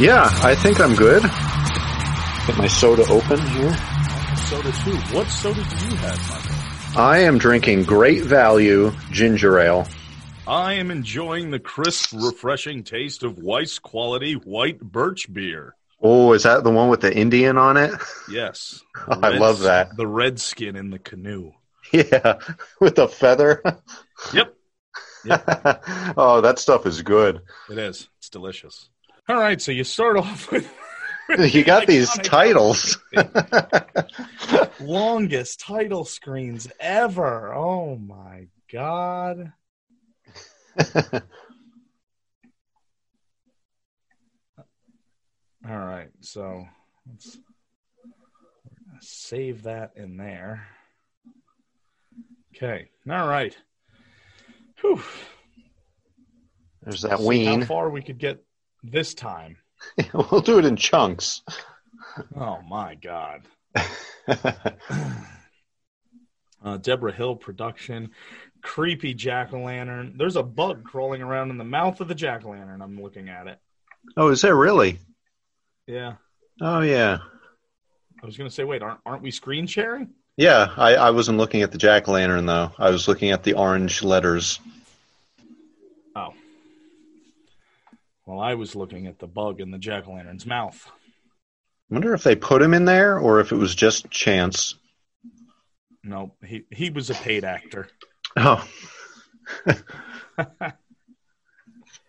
Yeah, I think I'm good. Get my soda open here. Soda too. What soda do you have, Michael? I am drinking Great Value Ginger Ale. I am enjoying the crisp, refreshing taste of Weis quality white birch beer. Oh, is that the one with the Indian on it? Yes. I love that. The red skin in the canoe. Yeah, with the feather. Yep, oh, that stuff is good. it is. It's delicious. All right, so you start off with You got these titles. longest title screens ever. Oh my god. All right, so let's save that in there. Okay, all right. Whew. There's that how ween. far we could get this time. we'll do it in chunks. Oh my god. Uh, Deborah Hill production, creepy jack o' lantern. There's a bug crawling around in the mouth of the jack o' lantern. I'm looking at it. oh, is there really? Yeah, Oh, yeah. I was gonna say, wait, aren't aren't we screen sharing? Yeah, I, I wasn't looking at the jack o' lantern though. I was looking at the orange letters. Well, I was looking at the bug in the jack o' lantern's mouth. I wonder if they put him in there or if it was just chance. No, he he was a paid actor. Oh,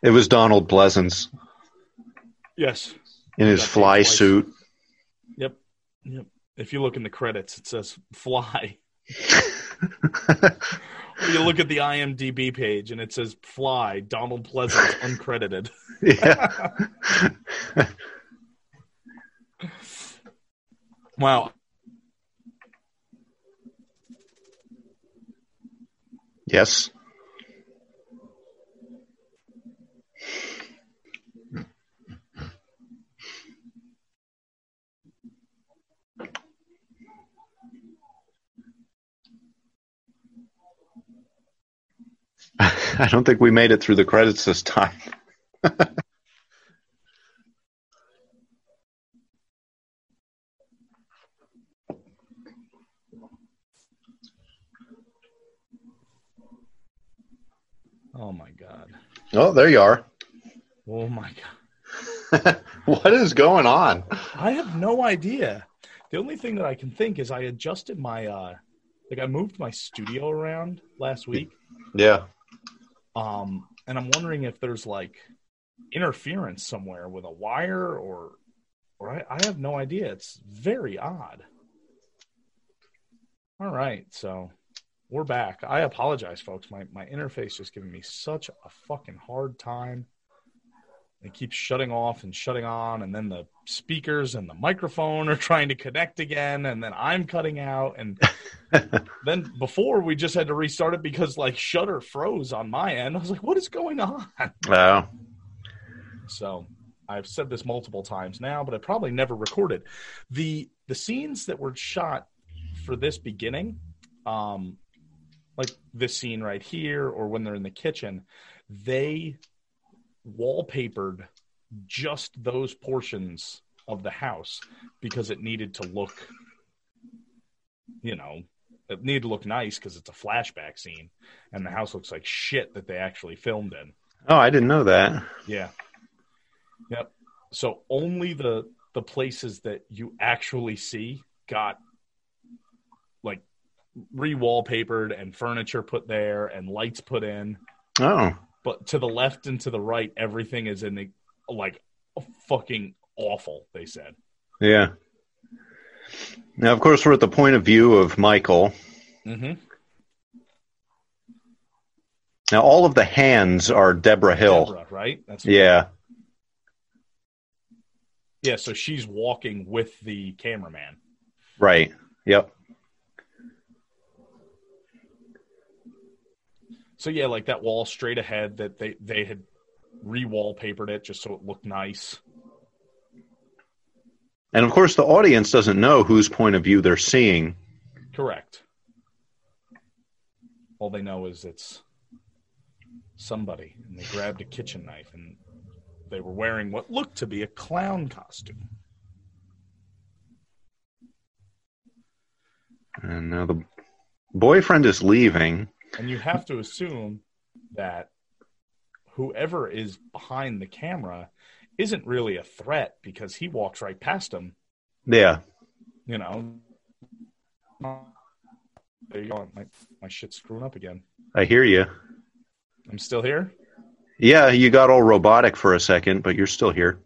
it was Donald Pleasence yes. in his fly twice. suit. Yep. Yep. If you look in the credits, it says fly. you look at the IMDb page and it says fly, Donald Pleasence uncredited. yeah. Wow. Yes. I don't think we made it through the credits this time. Oh my god. Oh, there you are. Oh my god. what is going on? I have no idea. The only thing that I can think is I adjusted my uh like I moved my studio around last week. Yeah. Um and I'm wondering if there's like interference somewhere with a wire or or I, I have no idea. It's very odd. All right, so we're back. I apologize, folks. My my interface just giving me such a fucking hard time. It keeps shutting off and shutting on, and then the speakers and the microphone are trying to connect again, and then I'm cutting out, and then before we just had to restart it because like Shutter froze on my end. I was like, "What is going on?" Oh. So I've said this multiple times now, but I probably never recorded the the scenes that were shot for this beginning, um, like this scene right here, or when they're in the kitchen, they wallpapered just those portions of the house because it needed to look, you know, it needed to look nice because it's a flashback scene, and the house looks like shit that they actually filmed in. Oh, I didn't know that. Yeah. Yep. So only the the places that you actually see got like re-wallpapered and furniture put there and lights put in. Oh. But to the left and to the right, everything is in the like fucking awful. They said. Yeah. Now, of course, we're at the point of view of Michael. Mm-hmm. Now, all of the hands are Deborah Hill. Deborah, right? That's Yeah. yeah. So she's walking with the cameraman. Right. Yep. So yeah, like that wall straight ahead that they they had re-wallpapered it just so it looked nice. And of course, the audience doesn't know whose point of view they're seeing. Correct. All they know is it's somebody, and they grabbed a kitchen knife, and they were wearing what looked to be a clown costume. And now the boyfriend is leaving. And you have to assume that whoever is behind the camera isn't really a threat because he walks right past him. Yeah. You know. There you go. My, my shit's screwing up again. I hear you. I'm still here. Yeah, you got all robotic for a second, but you're still here.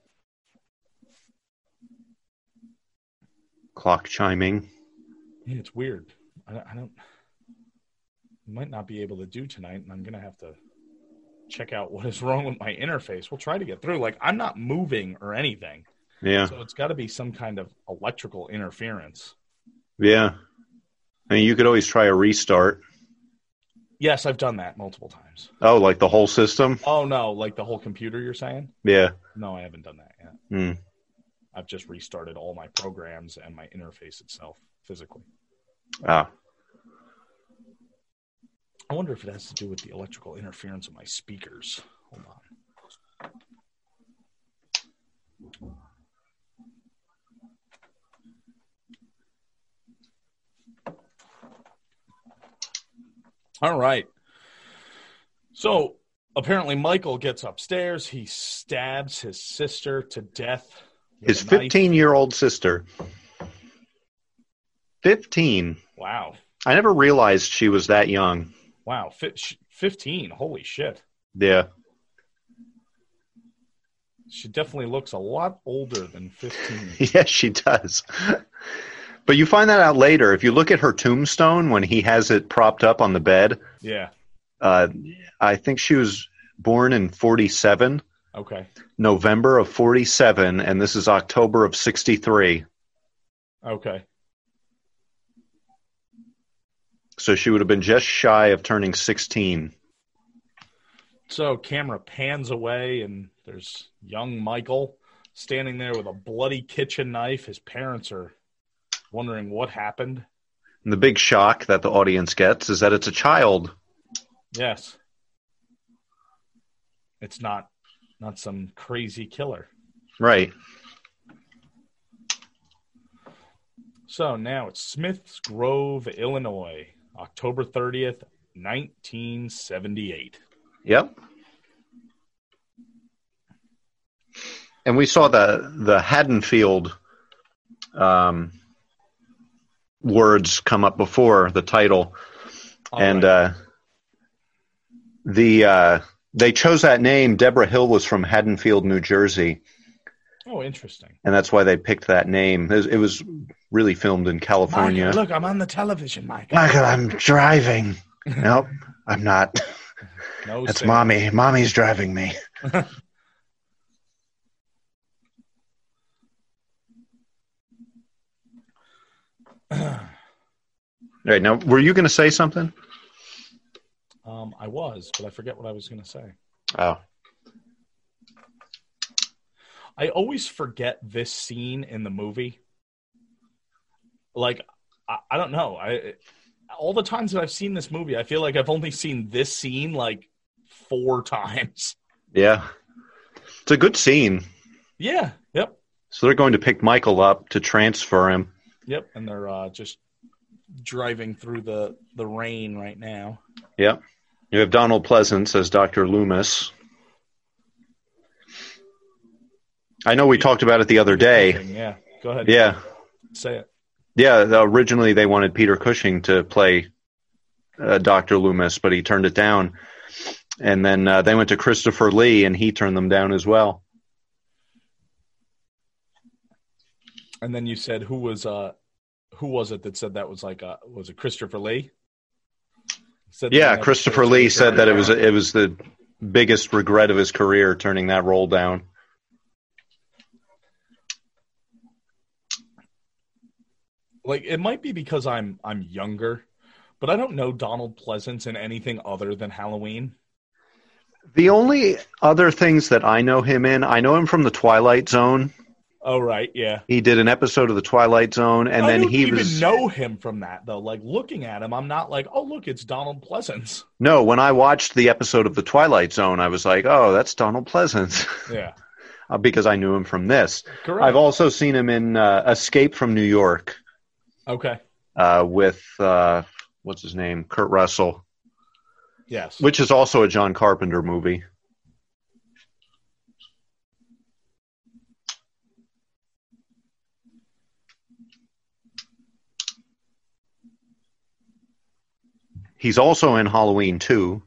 Clock chiming. Yeah, it's weird. I, I don't. Might not be able to do tonight, and I'm gonna have to check out what is wrong with my interface. We'll try to get through. Like I'm not moving or anything, Yeah. so it's got to be some kind of electrical interference. Yeah. I mean, you could always try a restart. Yes, I've done that multiple times. Oh, like the whole system? Oh no, like the whole computer you're saying? Yeah. No, I haven't done that yet. Hmm. I've just restarted all my programs and my interface itself physically. Ah. I wonder if it has to do with the electrical interference of my speakers. Hold on. All right. So apparently, Michael gets upstairs. He stabs his sister to death. His 15 year old sister. 15. Wow. I never realized she was that young. Wow. Fi- 15. Holy shit. Yeah. She definitely looks a lot older than 15. Yes, she does. But you find that out later. If you look at her tombstone when he has it propped up on the bed, yeah. uh, I think she was born in 47, Okay. November of 47, and this is October of 63. Okay. So she would have been just shy of turning 16. So camera pans away, and there's young Michael standing there with a bloody kitchen knife. His parents are wondering what happened. And the big shock that the audience gets is that it's a child. Yes. It's not not some crazy killer. Right. So now it's Smiths Grove, Illinois, October 30th, 1978. Yep. And we saw the the Haddonfield um, words come up before the title, All and right. uh, the uh, they chose that name. Deborah Hill was from Haddonfield, New Jersey, oh, interesting. and that's why they picked that name. It was, it was really filmed in California. Michael, look, I'm on the television, Mike. Michael, I'm driving. nope, I'm not. No, That's sir. mommy. Mommy's driving me. All right, now were you going to say something? Um, I was, but I forget what I was going to say. Oh, I always forget this scene in the movie. Like, I, I don't know. I all the times that I've seen this movie, I feel like I've only seen this scene like four times. yeah. It's a good scene. Yeah. Yep. So they're going to pick Michael up to transfer him. Yep. And they're uh, just driving through the the rain right now. Yep. You have Donald Pleasence as Dr. Loomis. I know we talked about it the other day. Yeah. Go ahead. Yeah. Say it. Yeah, originally they wanted Peter Cushing to play uh, Dr. Loomis, but he turned it down. And then uh, they went to Christopher Lee, and he turned them down as well. And then you said who was uh who was it that said that was like uh was it Christopher Lee? Said Yeah, Christopher Lee said that it was it was the biggest regret of his career turning that role down. Like it might be because I'm I'm younger, but I don't know Donald Pleasence in anything other than Halloween. The only other things that I know him in, I know him from the Twilight Zone. Oh right, yeah. He did an episode of the Twilight Zone, and I then he even was know him from that though. Like looking at him, I'm not like, oh look, it's Donald Pleasence. no. When I watched the episode of the Twilight Zone, I was like, oh, that's Donald Pleasence, Yeah, Uh, because I knew him from this. correct. I've also seen him in uh, Escape from New York okay. uh, with uh, what's his name, Kurt Russell, Yes. which is also a John Carpenter movie. He's also in Halloween 2,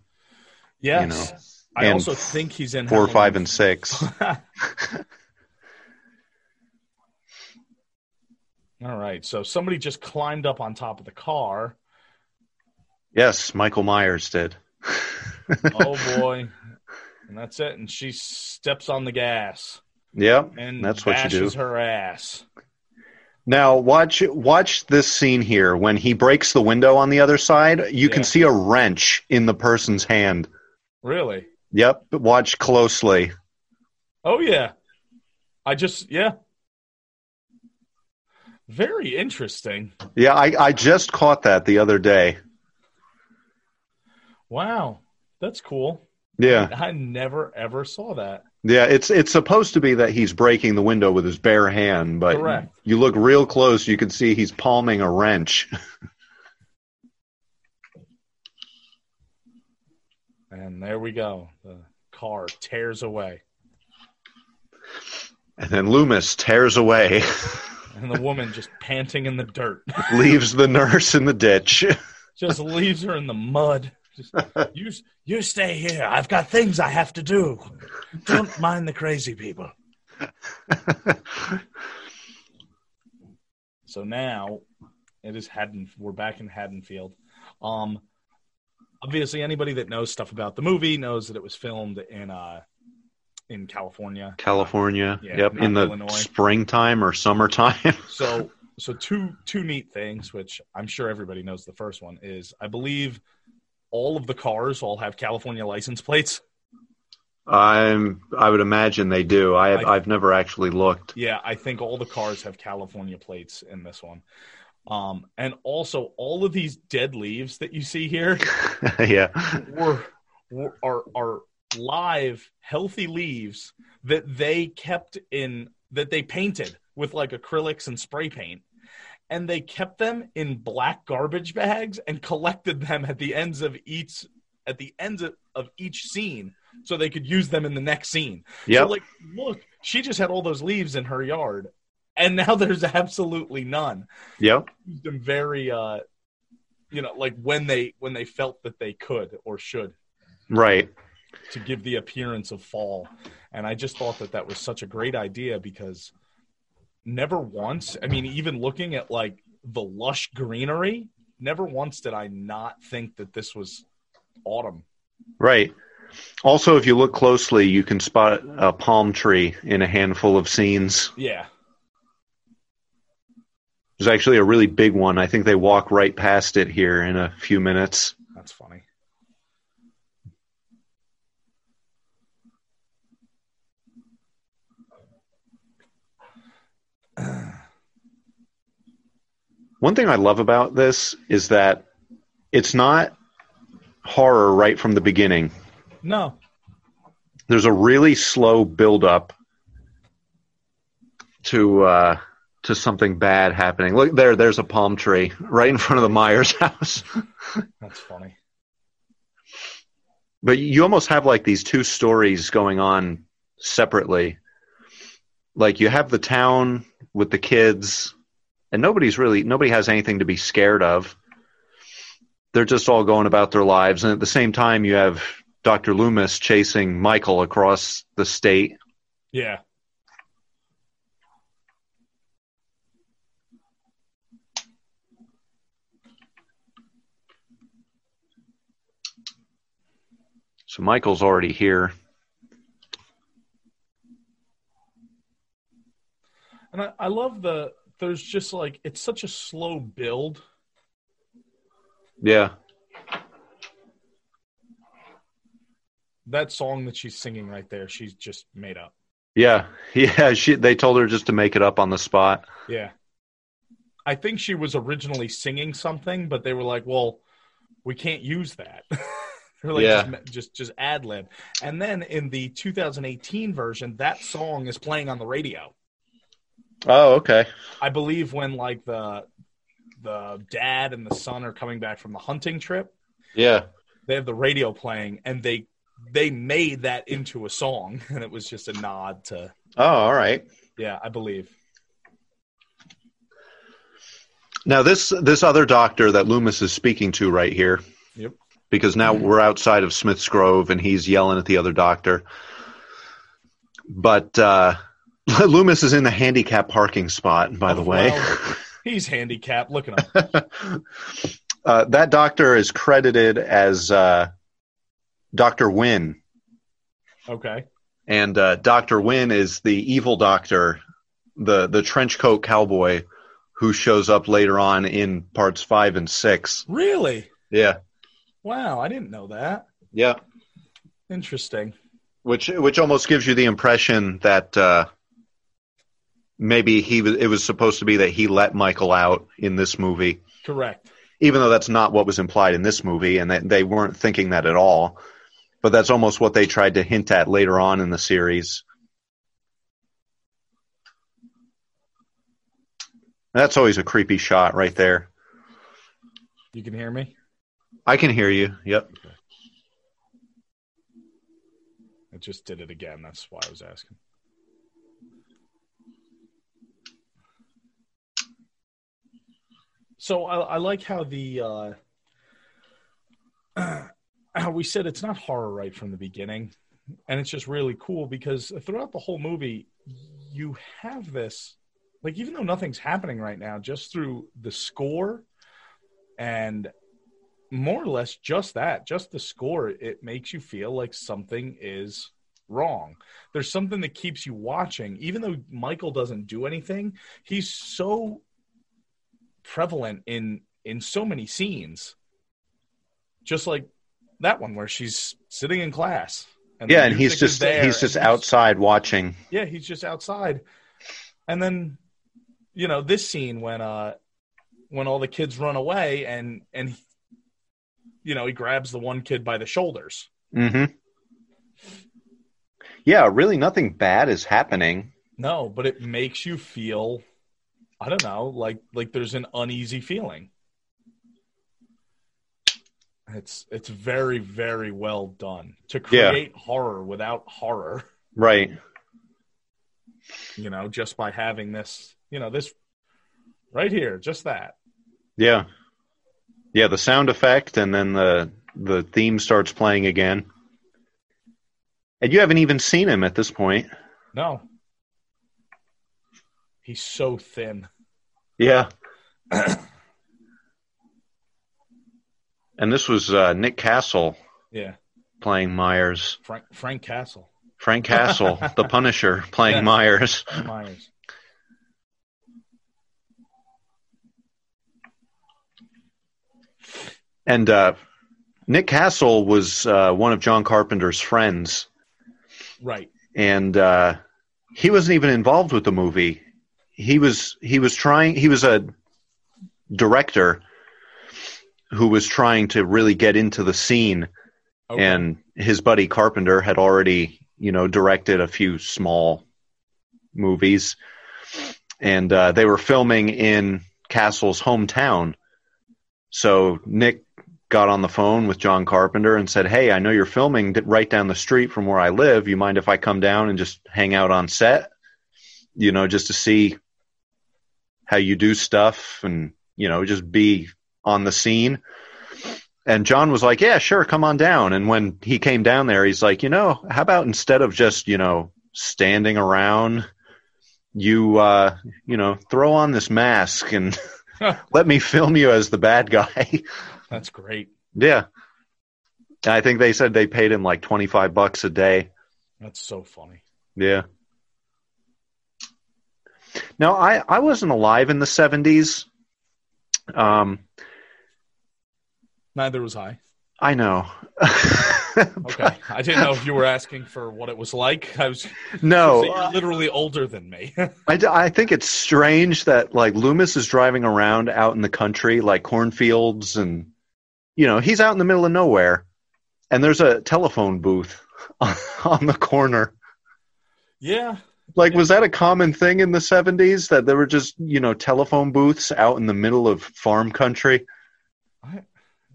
yes. you know, I also think he's in 4, 5, and 6. All right. So somebody just climbed up on top of the car. yes, Michael Myers did. Oh boy. and that's it. And she steps on the gas Yep, and that's what you do. bashes her ass. Now watch watch this scene here. When he breaks the window on the other side, you Yeah. can see a wrench in the person's hand. Really? Yep, watch closely. Oh yeah. I just yeah. Very interesting. Yeah, I, I just caught that the other day. Wow. That's cool. Yeah. I never ever saw that. Yeah, it's it's supposed to be that he's breaking the window with his bare hand, but Correct. you look real close, you can see he's palming a wrench. And there we go. The car tears away. And then Loomis tears away, And the woman just panting in the dirt. leaves the nurse in the ditch. just leaves her in the mud. Just, you, you stay here. I've got things I have to do. Don't mind the crazy people. So now it is Haddon. We're back in Haddonfield. Um, obviously, anybody that knows stuff about the movie knows that it was filmed in uh, in California. California. Yeah, yep, in the Illinois. springtime or summertime. So, so two two neat things, which I'm sure everybody knows. The first one is, I believe, all of the cars all have California license plates. I'm I would imagine they do. I have, I- I've never actually looked. Yeah, I think all the cars have California plates in this one. Um, and also all of these dead leaves that you see here yeah. were, were are are live healthy leaves that they kept in that they painted with like acrylics and spray paint and they kept them in black garbage bags and collected them at the ends of each at the ends of, of each scene so they could use them in the next scene Yeah. so like, look, she just had all those leaves in her yard, and now there's absolutely none. Yeah. Used them very, uh, you know, like when they when they felt that they could or should Right. To give the appearance of fall. And I just thought that that was such a great idea because never once, I mean, even looking at like the lush greenery, never once did I not think that this was autumn. Right. Also, if you look closely, you can spot a palm tree in a handful of scenes. Yeah. There's actually a really big one. I think they walk right past it here in a few minutes. That's funny. One thing I love about this is that it's not horror right from the beginning. No. There's a really slow build up to uh, to something bad happening. Look there, there's a palm tree right in front of the Myers house. That's funny. But you almost have like these two stories going on separately. Like you have the town with the kids, and nobody's really nobody has anything to be scared of. They're just all going about their lives, and at the same time, you have Dr. Loomis chasing Michael across the state. Yeah. So Michael's already here. And I, I love the there's just like it's such a slow build. Yeah, That song that she's singing right there, she's just made up. Yeah, yeah. She they told her just to make it up on the spot. Yeah. I think she was originally singing something, but they were like, "Well, we can't use that." They're like, Yeah. just, just just ad lib. And then in the 2018 version, that song is playing on the radio. Oh, okay. I believe when like the the dad and the son are coming back from the hunting trip, Yeah. they have the radio playing, and they they made that into a song, and it was just a nod to Oh, all right. yeah, I believe. Now this this other doctor that Loomis is speaking to right here, Yep. because now we're outside of Smith's Grove and he's yelling at the other doctor. But uh, Loomis is in the handicap parking spot, by the Oh, way. well, he's handicapped. Look at him. uh, that doctor is credited as uh, Doctor Wynn, Okay. and uh, Doctor Wynn is the evil doctor, the the trench coat cowboy, who shows up later on in parts five and six. Really? Yeah, Wow, I didn't know that. yeah. Interesting. which which almost gives you the impression that uh, maybe he was, it was supposed to be that he let Michael out in this movie, Correct. even though that's not what was implied in this movie, and they weren't thinking that at all. But that's almost what they tried to hint at later on in the series. That's always a creepy shot right there. You can hear me? I can hear you. Yep. I just did it again. That's why I was asking. So I, I like how the uh, how we said it's not horror right from the beginning, and it's just really cool because throughout the whole movie, you have this like even though nothing's happening right now, just through the score and more or less just that, just the score, it makes you feel like something is wrong. There's something that keeps you watching, even though Michael doesn't do anything. He's so prevalent in in so many scenes, just like that one where she's sitting in class. And Yeah, and he's just he's just outside watching. yeah, he's just outside. And then, you know, this scene when uh when all the kids run away and and you know, he grabs the one kid by the shoulders. hmm Yeah, really, nothing bad is happening. No, but it makes you feel I don't know, like like there's an uneasy feeling. It's it's very very well done to Yeah. create horror without horror, Right. you know, just by having this, you know, this right here, just that. Yeah. Yeah, the sound effect and then the the theme starts playing again. And you haven't even seen him at this point. No. He's so thin. Yeah. and this was uh, Nick Castle Yeah. playing Myers. Frank Frank Castle. Frank Castle, the Punisher, playing Yeah. Myers. Myers. And uh, Nick Castle was uh, one of John Carpenter's friends. Right. and uh, he wasn't even involved with the movie. He was he was trying. He was a director who was trying to really get into the scene, Okay. and his buddy Carpenter had already you know directed a few small movies, and uh, they were filming in Castle's hometown. So Nick got on the phone with John Carpenter and said, "Hey, I know you're filming right down the street from where I live. You mind if I come down and just hang out on set? You know, just to see how you do stuff and, you know, just be on the scene." And John was like, "Yeah, sure, come on down." And when he came down there, he's like, "You know, how about instead of just, you know, standing around, you uh, you know, throw on this mask and let me film you as the bad guy." That's great. Yeah. I think they said they paid him like 25 bucks a day. That's so funny. Yeah. Now, I, I wasn't alive in the 70s. Um, Neither was I. I know. Okay, I didn't know if you were asking for what it was like. I was no, you're literally older than me. I, d- I think it's strange that like Loomis is driving around out in the country, like cornfields, and you know he's out in the middle of nowhere, and there's a telephone booth on the corner. yeah, Like, was that a common thing in the '70s that there were just you know telephone booths out in the middle of farm country?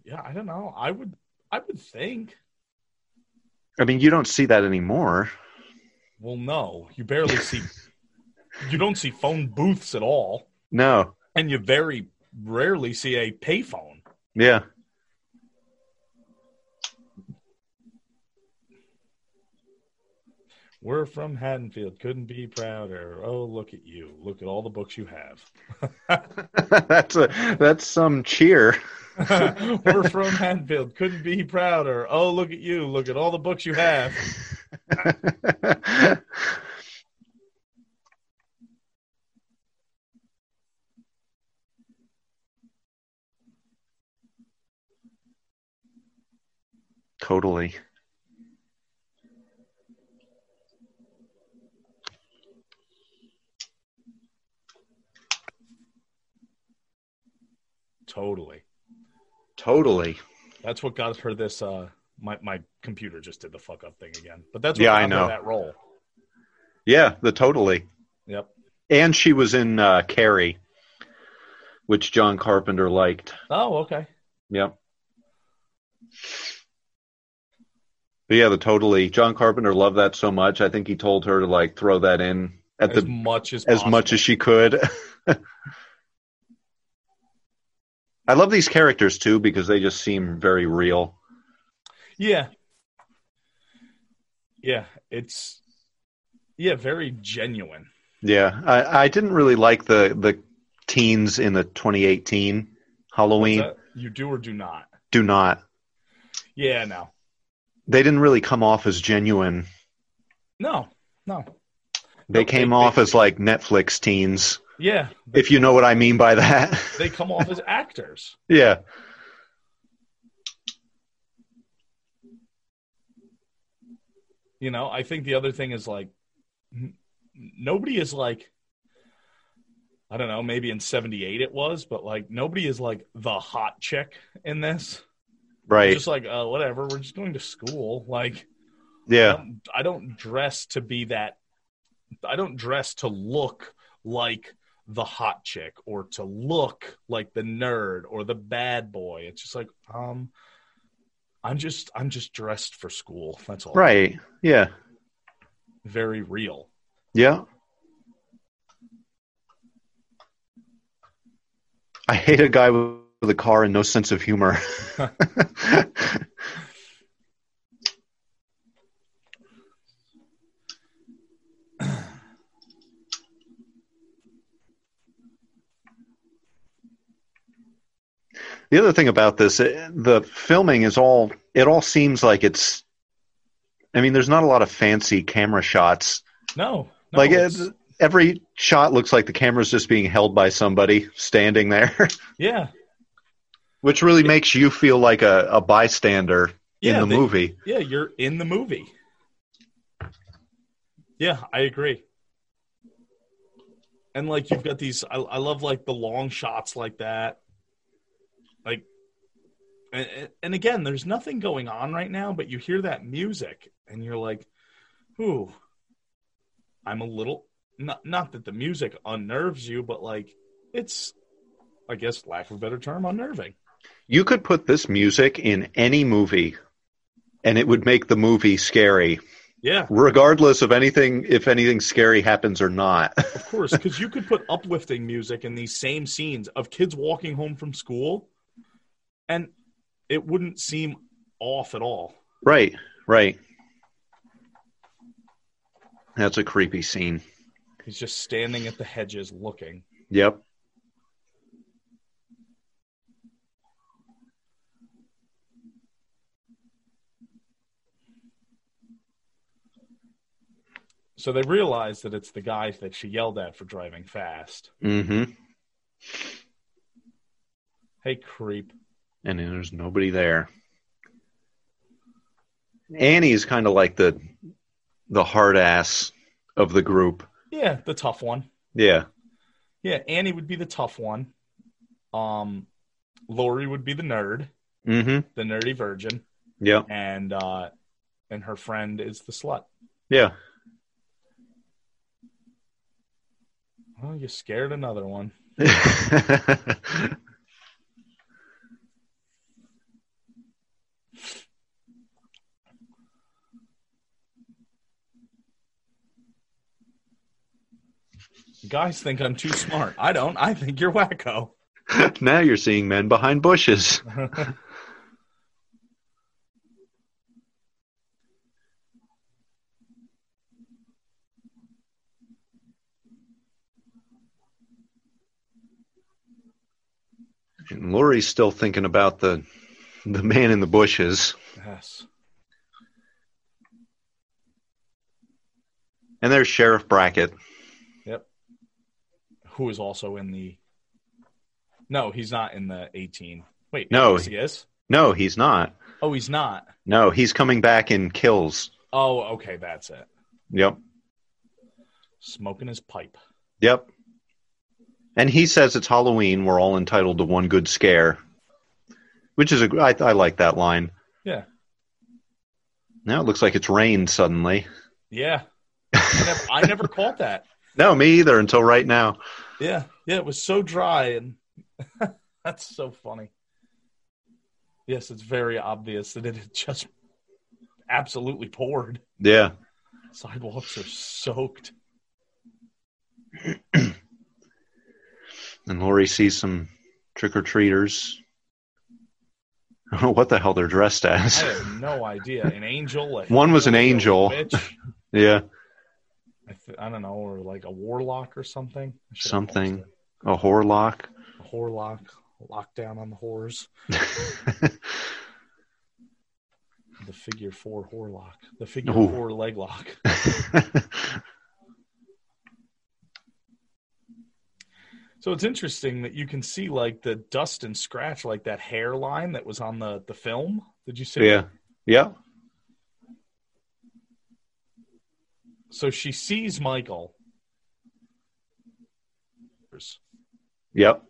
yeah. I don't know. I would, I would think. I mean, you don't see that anymore. Well, no, you barely see. you don't see phone booths at all, No, and you very rarely see a payphone. yeah, We're from Haddonfield. Couldn't be prouder. Oh, look at you. Look at all the books you have. that's a that's some cheer. We're from Haddonfield. Couldn't be prouder. Oh, look at you. Look at all the books you have. totally. Totally. Totally. That's what got her this. Uh, my my computer just did the fuck up thing again. But that's what Yeah, got I her know. that role. Yeah, the totally. Yep. And she was in uh, Carrie, which John Carpenter liked. Oh, okay. Yep. But yeah, the totally. John Carpenter loved that so much. I think he told her to like throw that in at As the much as as much as she could. I love these characters too because they just seem very real. Yeah. Yeah, it's yeah, very genuine. Yeah, I, I didn't really like the the teens in the 2018 Halloween. You do or do not. Do not. Yeah, no. They didn't really come off as genuine. No. No. They came they- off they- as like Netflix teens, Yeah. if you know what I mean by that. They come off as actors. yeah. You know, I think the other thing is like nobody is like I don't know, maybe in 78 it was, but like nobody is like the hot chick in this. Right. Just like, uh, whatever, we're just going to school. Like, I Yeah. don't, I don't dress to be that. I don't dress to look like the hot chick or to look like the nerd or the bad boy. It's just like, um, I'm just, I'm just dressed for school. That's all. Right. Yeah. Very real. Yeah. I hate a guy with a car and no sense of humor. the other thing about this, eh, the filming is all, it all seems like it's, I mean, there's not a lot of fancy camera shots. No, no like it's- every shot looks like the camera's just being held by somebody standing there, yeah, which really makes you feel like a, a bystander in the they- movie. yeah, you're in the movie. Yeah, I agree. And like you've got these, I, I love like the long shots like that. And, and again, there's nothing going on right now, but you hear that music and you're like, ooh, I'm a little, not, not that the music unnerves you, but like it's, I guess, lack of a better term, unnerving. You could put this music in any movie and it would make the movie scary, Yeah, regardless of anything, if anything scary happens or not. Of course, because you could put uplifting music in these same scenes of kids walking home from school, and it wouldn't seem off at all. right, right. That's a creepy scene. He's just standing at the hedges looking. Yep. So they realize that it's the guy that she yelled at for driving fast. Mm-hmm. Hey, creep. And then there's nobody there. Annie's kind of like the the hard ass of the group. Yeah, the tough one. Yeah. Yeah, Annie would be the tough one. Um, Laurie would be the nerd, Mm-hmm. the nerdy virgin, Yeah. and uh, and her friend is the slut. Yeah. Oh, you scared another one. You guys think I'm too smart. I don't. I think you're wacko. now you're seeing men behind bushes. And Laurie's still thinking about the the man in the bushes. yes. And there's Sheriff Brackett. Who is also in the? No, he's not in the 18. Wait, No. yes, he is. No, he's not. Oh, he's not. No, he's coming back in kills. Oh, okay, that's it. Yep. Smoking his pipe. Yep. And he says it's Halloween. We're all entitled to one good scare, which is a I, I like that line. Yeah, Now it looks like it's rained suddenly. yeah. I never, I never caught that. No, me either until right now. Yeah, yeah. It was so dry, and that's so funny. Yes, it's very obvious that it had just absolutely poured. Yeah. Sidewalks are soaked. And Laurie sees some trick or treaters. I don't know what the hell they're dressed I as. have no idea. An angel. One was an angel. yeah. I, th- I don't know, or like a warlock or something. I should have Something. A whorelock. A whorelock. Lockdown on the whores. The figure four whorelock. The figure Ooh. four leg lock. So it's interesting that you can see like the dust and scratch, like that hairline that was on the the film. Did you see? yeah. Yeah. So she sees Michael. Yep.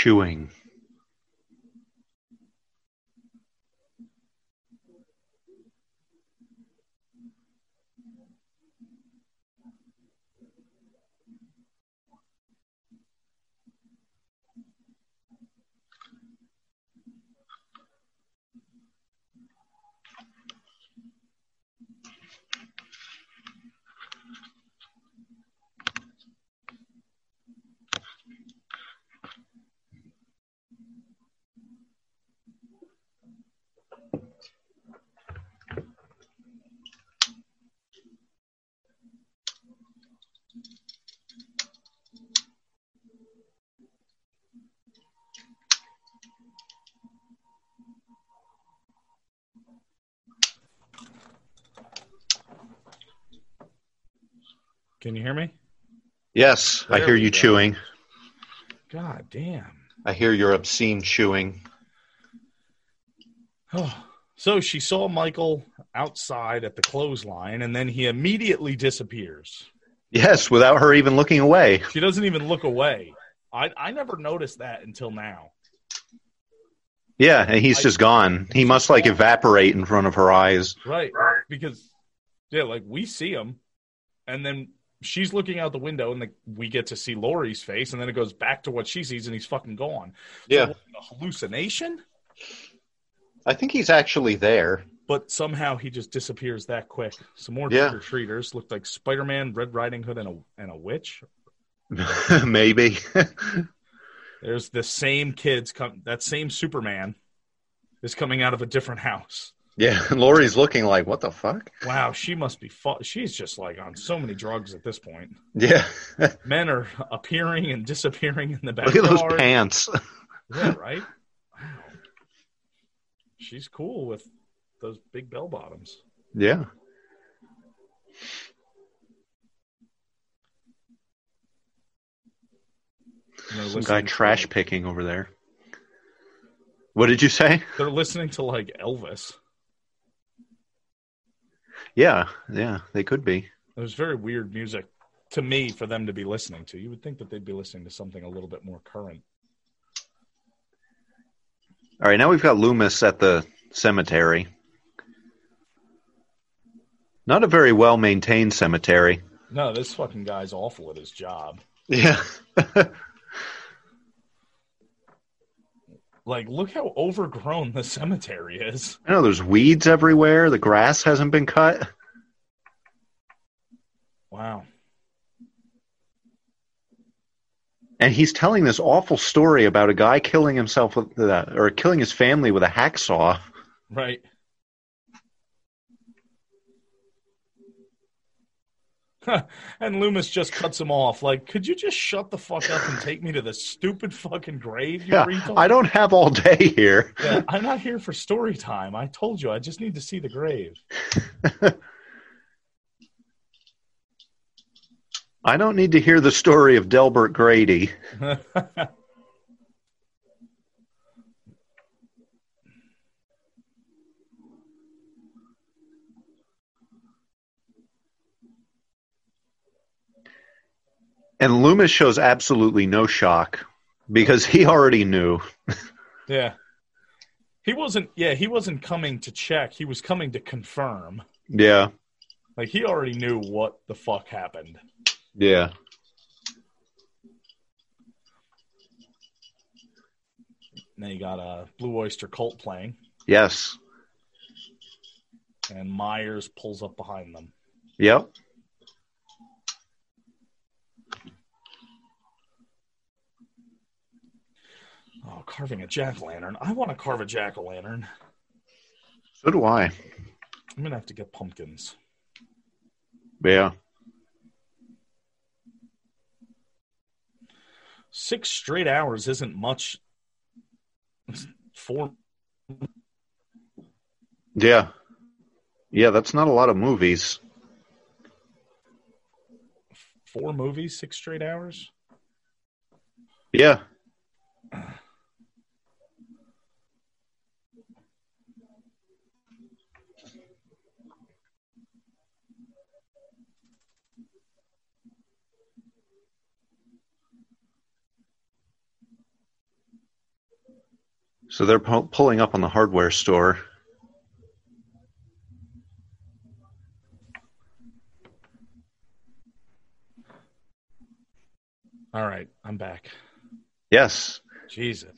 Chewing. Can you hear me? Yes, I hear you go. chewing. God damn. I hear your obscene chewing. Oh. so she saw Michael outside at the clothesline, and then he immediately disappears. Yes, without her even looking away. She doesn't even look away. I I never noticed that until now. Yeah, and he's I- just gone. He must like evaporate in front of her eyes. Right. Because yeah, like we see him and then she's looking out the window and the, we get to see Laurie's face and then it goes back to what she sees and he's fucking gone. So, what, a hallucination? I think he's actually there. But somehow he just disappears that quick. Some more Yeah. trick or treaters looked like Spider Man, Red Riding Hood, and a and a witch. Maybe. There's the same kids come that same Superman is coming out of a different house. Yeah, Laurie's looking like, what the fuck? Wow, she must be. Fu- she's just like on so many drugs at this point. Yeah. Men are appearing and disappearing in the back. Look at those pants. Yeah, right. Wow. She's cool with those big bell bottoms. Yeah. And they're Some guy listening to, trash picking over there. What did you say? They're listening to like Elvis. Yeah, yeah, they could be. It was very weird music to me for them to be listening to. You would think that they'd be listening to something a little bit more current. All right, now we've got Loomis at the cemetery. Not a very well maintained cemetery. No, this fucking guy's awful at his job. Yeah. Like, look how overgrown the cemetery is. I know there's weeds everywhere. The grass hasn't been cut. Wow. And he's telling this awful story about a guy killing himself with the, or killing his family with a hacksaw. Right. and Loomis just cuts him off. Like, could you just shut the fuck up and take me to the stupid fucking grave, you Yeah, retard? I don't have all day here. Yeah, I'm not here for story time. I told you, I just need to see the grave. I don't need to hear the story of Delbert Grady. And Loomis shows absolutely no shock because he already knew. yeah. He wasn't, yeah, he wasn't coming to check. He was coming to confirm. Yeah, Like, he already knew what the fuck happened. yeah. Now you got a Blue Oyster Cult playing, Yes. and Myers pulls up behind them. Yep. Oh, carving a jack o' lantern. I want to carve a jack o' lantern. So do I. I'm gonna have to get pumpkins. Yeah. Six straight hours isn't much. Four. Yeah. Yeah, that's not a lot of movies. Four movies, six straight hours. Yeah. So they're pu- pulling up on the hardware store. All right, I'm back. Yes. Jesus.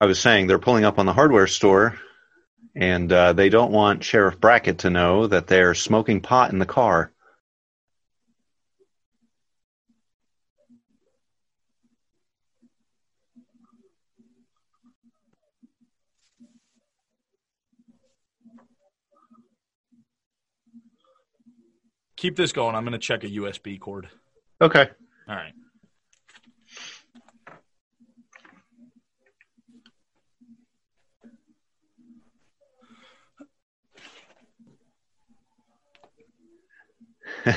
I was saying they're pulling up on the hardware store, and uh, they don't want Sheriff Brackett to know that they're smoking pot in the car. Keep this going. I'm gonna check a USB cord. Okay. All right.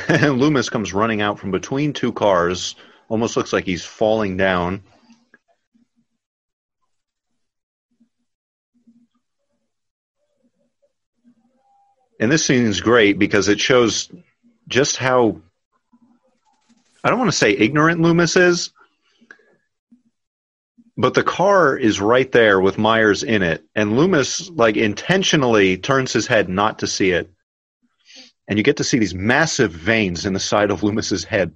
and Loomis comes running out from between two cars. Almost looks like he's falling down. And this scene is great because it shows just how I don't want to say ignorant Loomis is, but the car is right there with Myers in it, and Loomis like intentionally turns his head not to see it and you get to see these massive veins in the side of Loomis's head.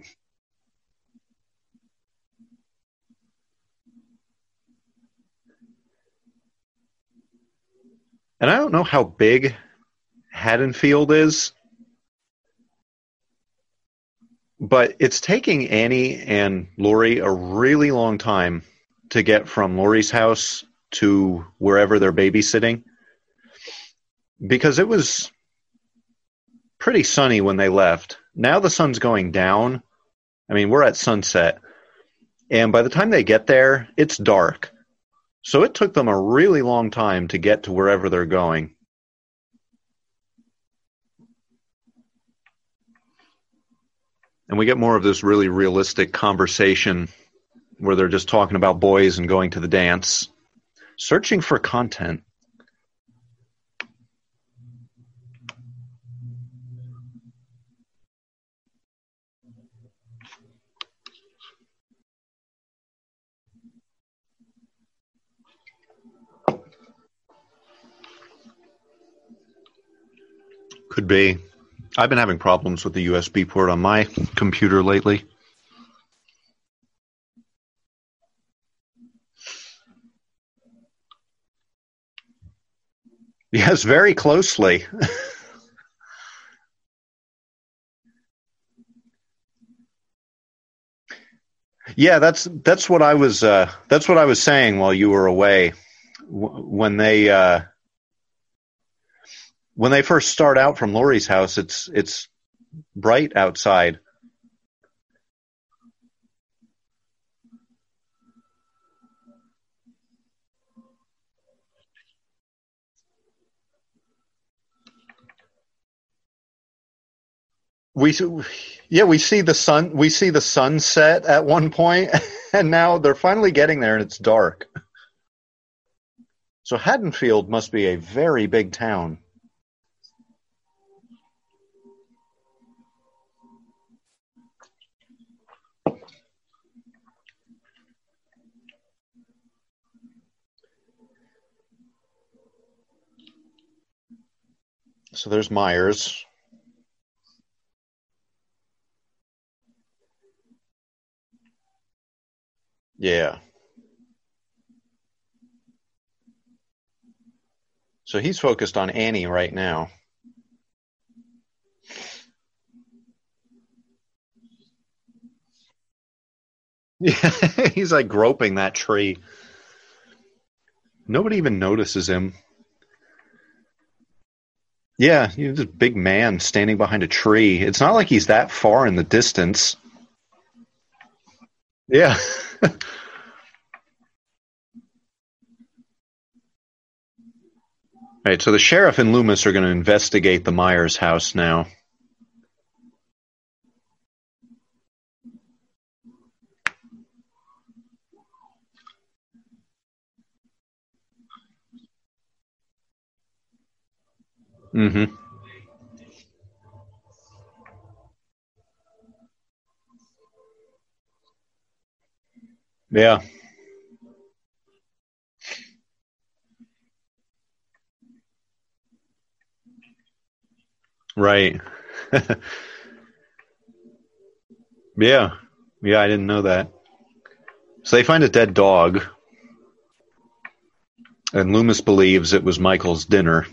And I don't know how big Haddonfield is, but it's taking Annie and Laurie a really long time to get from Laurie's house to wherever they're babysitting because it was pretty sunny when they left. Now the sun's going down. I mean, we're at sunset. And by the time they get there, it's dark. So it took them a really long time to get to wherever they're going. And we get more of this really realistic conversation where they're just talking about boys and going to the dance, searching for content. Could be. I've been having problems with the USB port on my computer lately. Yes, very closely. yeah, that's that's what I was uh, that's what I was saying while you were away. W- when they uh, when they first start out from Laurie's house, it's it's bright outside. We yeah, we see the sun we see the sunset at one point and now they're finally getting there and it's dark. So Haddonfield must be a very big town. So there's Myers. Yeah. So he's focused on Annie right now. Yeah, he's like groping that tree. Nobody even notices him. Yeah, he's this big man standing behind a tree. It's not like he's that far in the distance. Yeah. All right, so the sheriff and Loomis are going to investigate the Myers house now. Mm-hmm. Yeah. Right. yeah. Yeah, I didn't know that. So they find a dead dog, and Loomis believes it was Michael's dinner.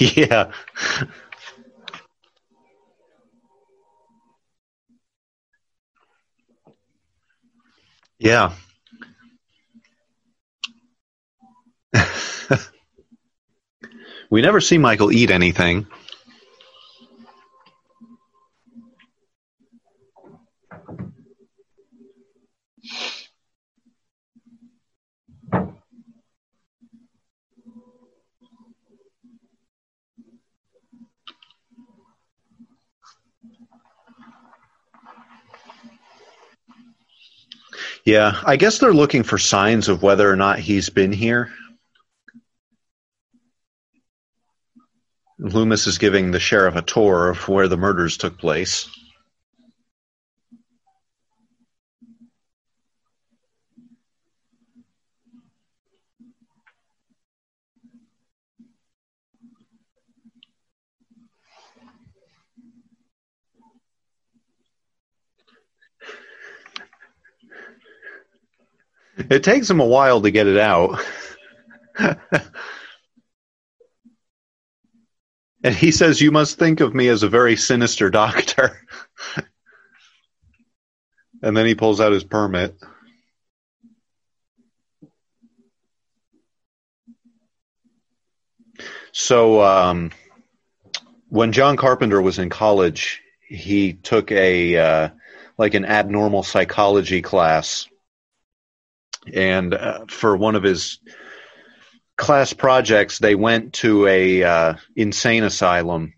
Yeah. Yeah. we never see Michael eat anything. Yeah, I guess they're looking for signs of whether or not he's been here. Loomis is giving the sheriff a tour of where the murders took place. It takes him a while to get it out. And he says, You must think of me as a very sinister doctor. and then he pulls out his permit. So, um, when John Carpenter was in college, he took a uh, like an abnormal psychology class, and uh, for one of his class projects, they went to a uh, insane asylum.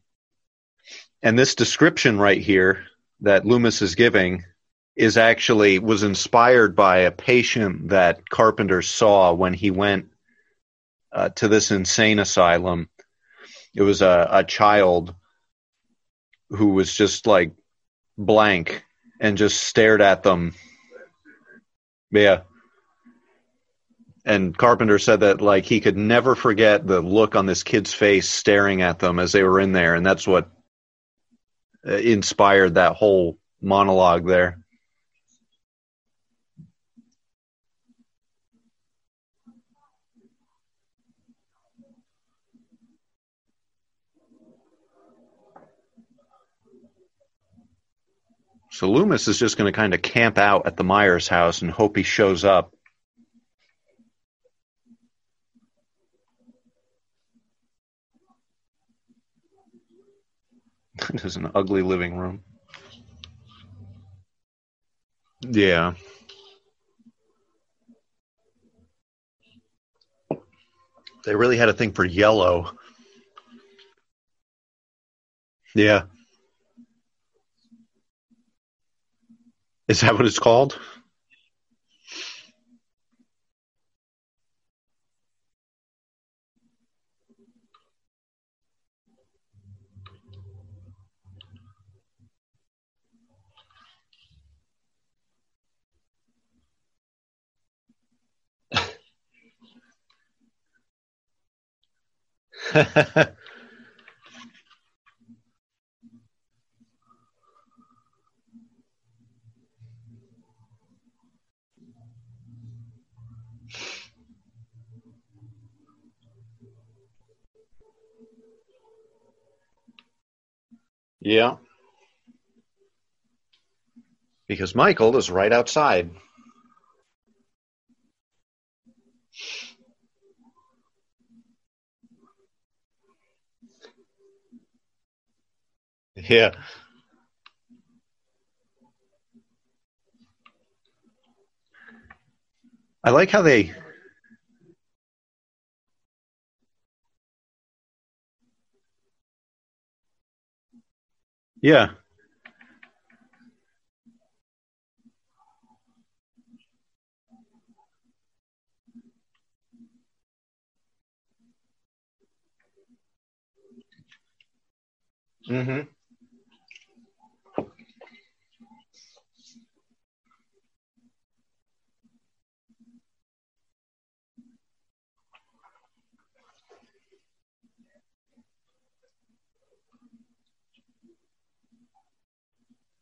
And this description right here that Loomis is giving is actually was inspired by a patient that Carpenter saw when he went uh, to this insane asylum. It was a, a child who was just like blank and just stared at them. Yeah and Carpenter said that like he could never forget the look on this kid's face staring at them as they were in there, and that's what uh, inspired that whole monologue there. So Loomis is just going to kind of camp out at the Myers house and hope he shows up It is an ugly living room. Yeah. They really had a thing for yellow. Yeah. Is that what it's called? yeah. Because Michael is right outside. Yeah. I like how they Yeah. Mhm.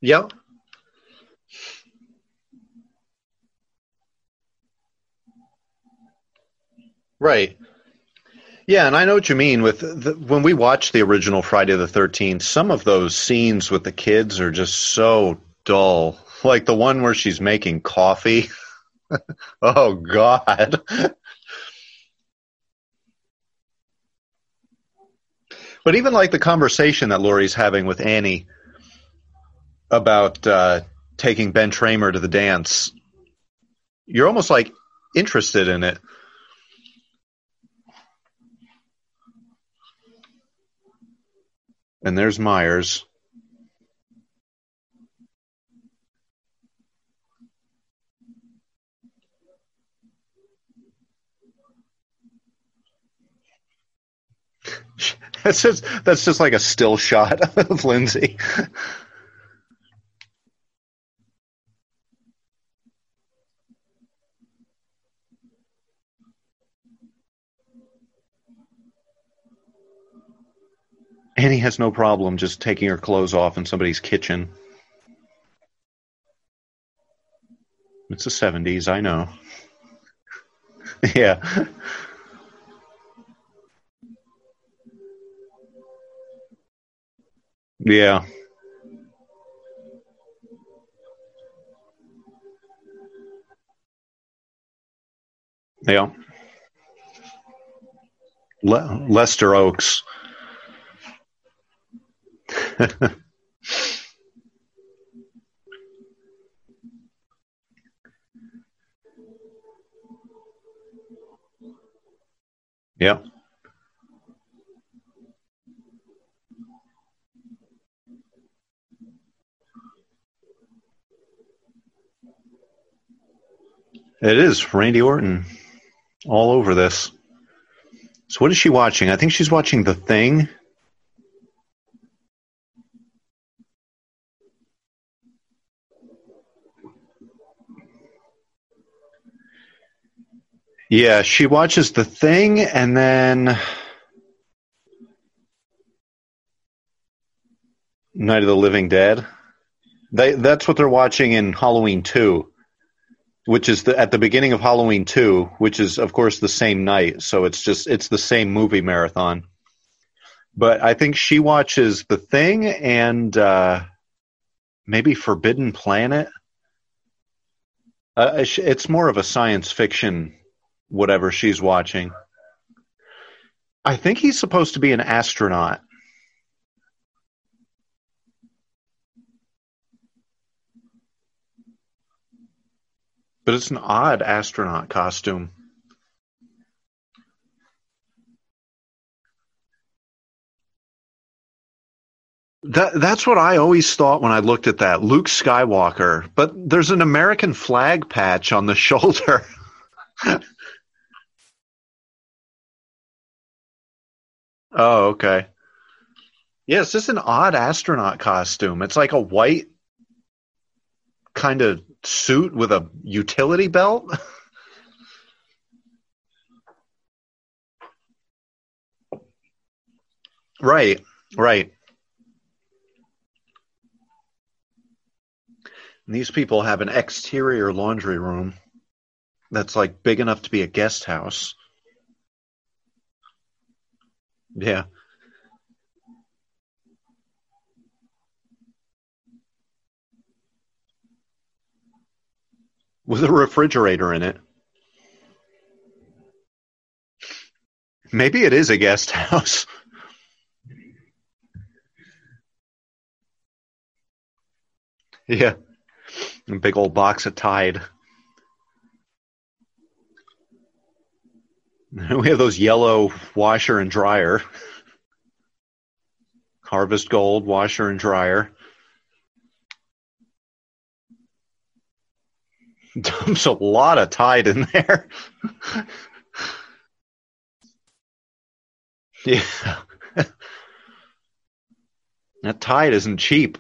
Yeah. Right. Yeah, and I know what you mean with the, when we watch the original Friday the 13th, some of those scenes with the kids are just so dull. Like the one where she's making coffee. oh god. but even like the conversation that Laurie's having with Annie about uh, taking Ben Tramer to the dance, you're almost like interested in it. And there's Myers. That's just that's just like a still shot of Lindsay. Annie has no problem just taking her clothes off in somebody's kitchen. It's the 70s, I know. yeah. Yeah. Yeah. Le- Lester Oaks. yeah. It is Randy Orton all over this. So what is she watching? I think she's watching The Thing. Yeah, she watches The Thing and then Night of the Living Dead. They that's what they're watching in Halloween 2 which is the, at the beginning of Halloween 2, which is of course the same night, so it's just it's the same movie marathon. But I think she watches The Thing and uh, maybe Forbidden Planet. Uh, it's more of a science fiction, whatever she's watching. I think he's supposed to be an astronaut. But it's an odd astronaut costume. That that's what I always thought when I looked at that Luke Skywalker, but there's an American flag patch on the shoulder. Oh, okay. Yeah, it's just an odd astronaut costume. It's like a white kind of suit with a utility belt. right, right. And these people have an exterior laundry room that's like big enough to be a guest house. Yeah. with a refrigerator in it. Maybe it is a guest house. yeah. A big old box of Tide. We have those yellow washer and dryer. Harvest Gold washer and dryer. dumps a lot of Tide in there. yeah. that Tide isn't cheap.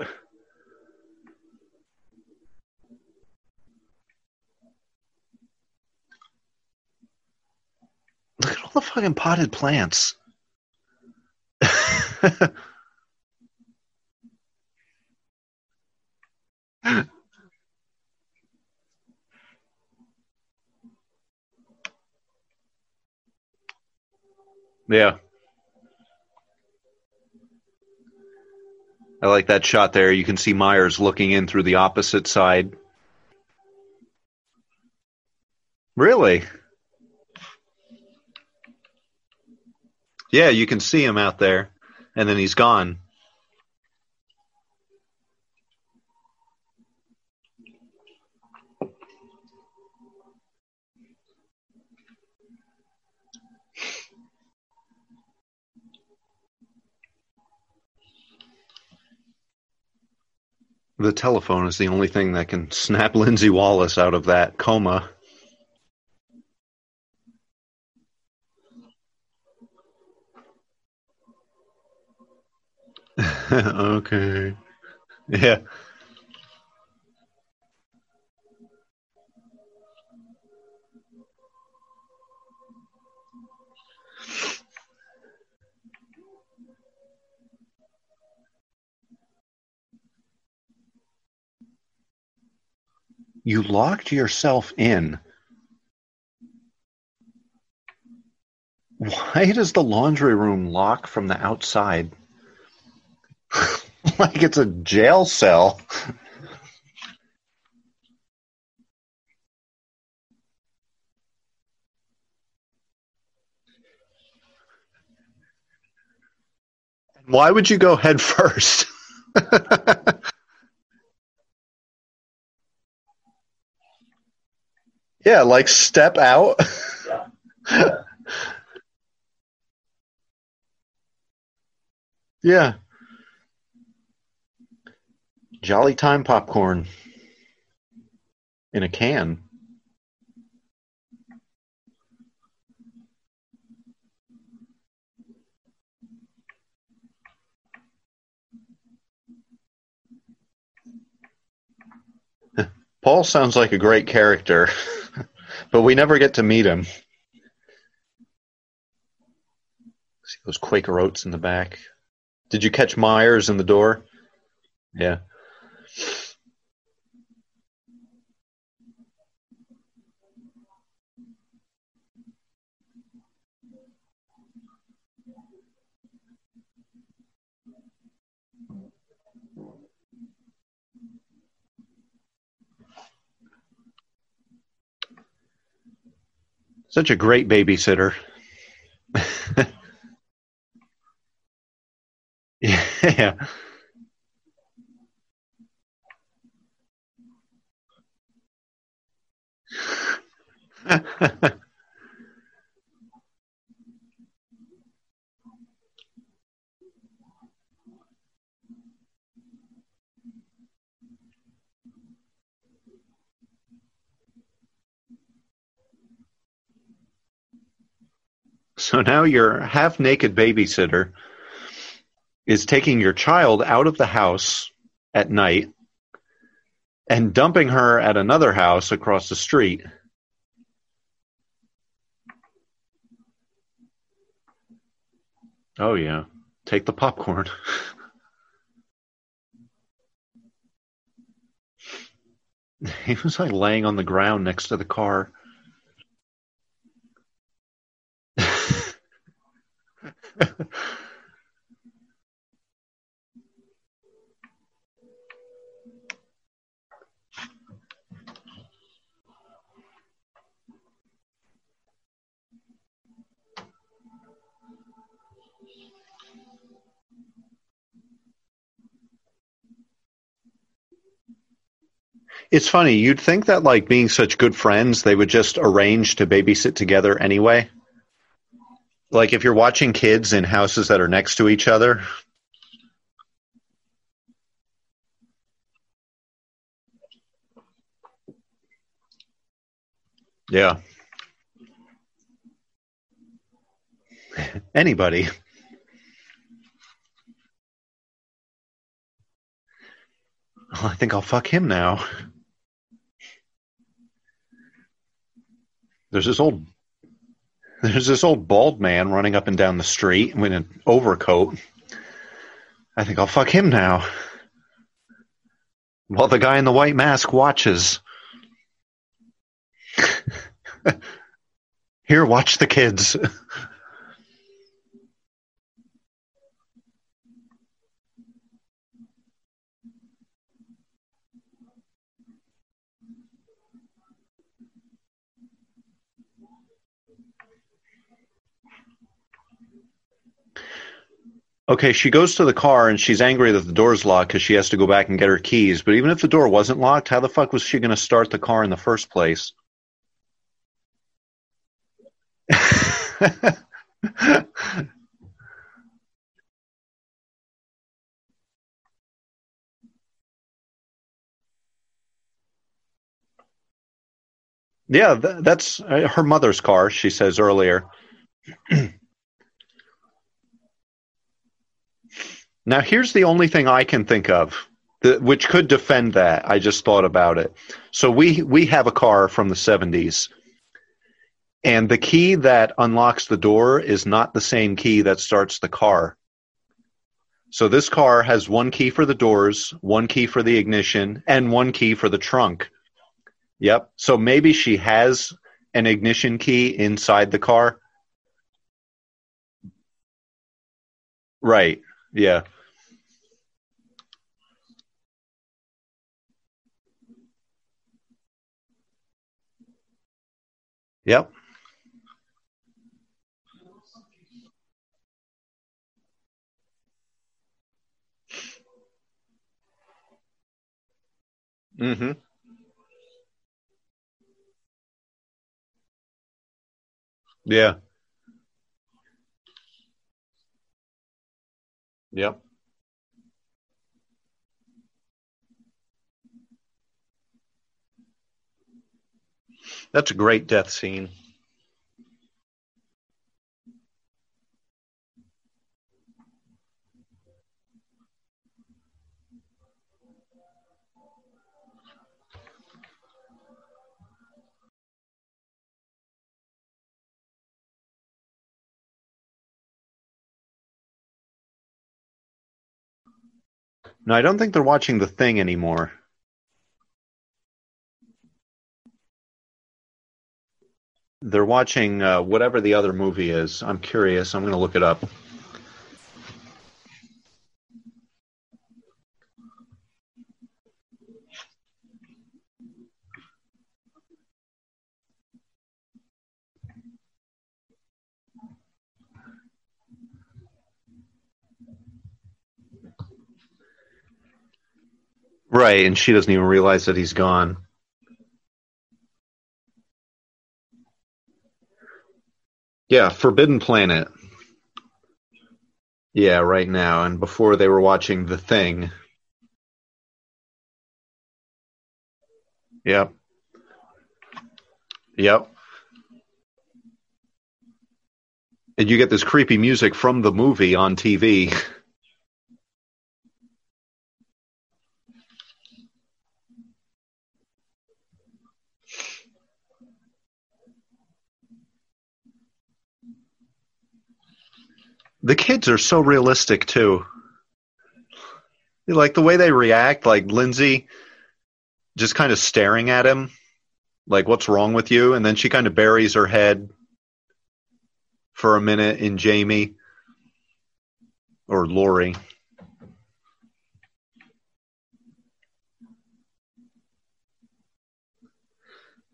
Look at all the fucking potted plants. Yeah. I like that shot there. You can see Myers looking in through the opposite side. Really? Yeah, you can see him out there, and then he's gone. The telephone is the only thing that can snap Lindsay Wallace out of that coma. okay. Yeah. You locked yourself in. Why does the laundry room lock from the outside? Like it's a jail cell. Why would you go head first? yeah, like step out. yeah. Jolly time popcorn in a can. Paul sounds like a great character, but we never get to meet him. See those Quaker oats in the back. Did you catch Myers in the door? Yeah. Such a great babysitter. yeah. so now your half naked babysitter is taking your child out of the house at night and dumping her at another house across the street. Oh, yeah. Take the popcorn. he was like laying on the ground next to the car. It's funny. You'd think that, like, being such good friends, they would just arrange to babysit together anyway. Like, if you're watching kids in houses that are next to each other. Yeah. Anybody. Well, I think I'll fuck him now. There's this old there's this old bald man running up and down the street with an overcoat. I think I'll fuck him now. While the guy in the white mask watches. Here, watch the kids. Okay, she goes to the car and she's angry that the door's locked because she has to go back and get her keys. But even if the door wasn't locked, how the fuck was she going to start the car in the first place? yeah, that's uh, her mother's car, she says earlier. Now, here's the only thing I can think of that, which could defend that. I just thought about it. So we we have a car from the 70s, and the key that unlocks the door is not the same key that starts the car. So this car has one key for the doors, one key for the ignition, and one key for the trunk. Yep. So maybe she has an ignition key inside the car. Right. Yeah. Yep. Mm-hmm. Yeah. Yep. That's a great death scene. No, I don't think they're watching The Thing anymore. They're watching uh, whatever the other movie is. I'm curious. I'm going to look it up. Right, and she doesn't even realize that he's gone. Yeah, Forbidden Planet. Yeah, right now. And before they were watching The Thing. Yep. Yep. And you get this creepy music from the movie on TV. The kids are so realistic too. Like the way they react, like Lindsay just kind of staring at him, like, what's wrong with you? And then she kind of buries her head for a minute in Jamie or Laurie.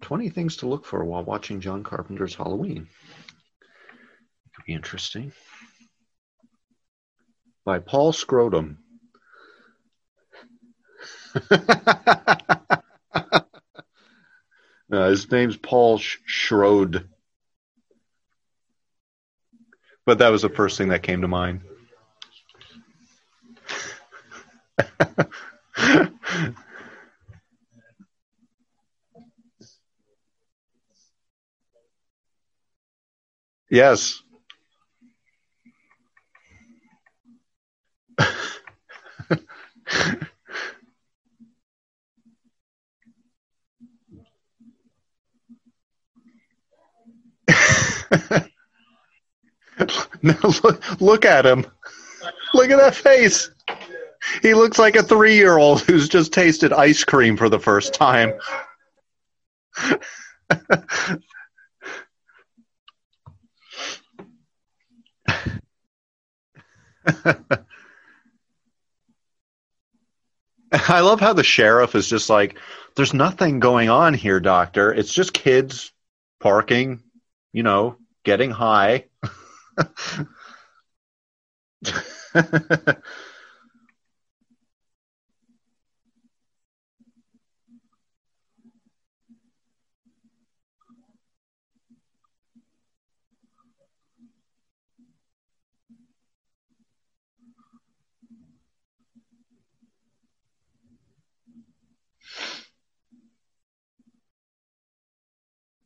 Twenty things to look for while watching John Carpenter's Halloween. Could be interesting by Paul Scrotum. uh, his name's Paul Sh- Schrode. But that was the first thing that came to mind. yes. no, look, look at him. Look at that face. He looks like a three year old who's just tasted ice cream for the first time. I love how the sheriff is just like, there's nothing going on here, doctor. It's just kids parking, you know, getting high.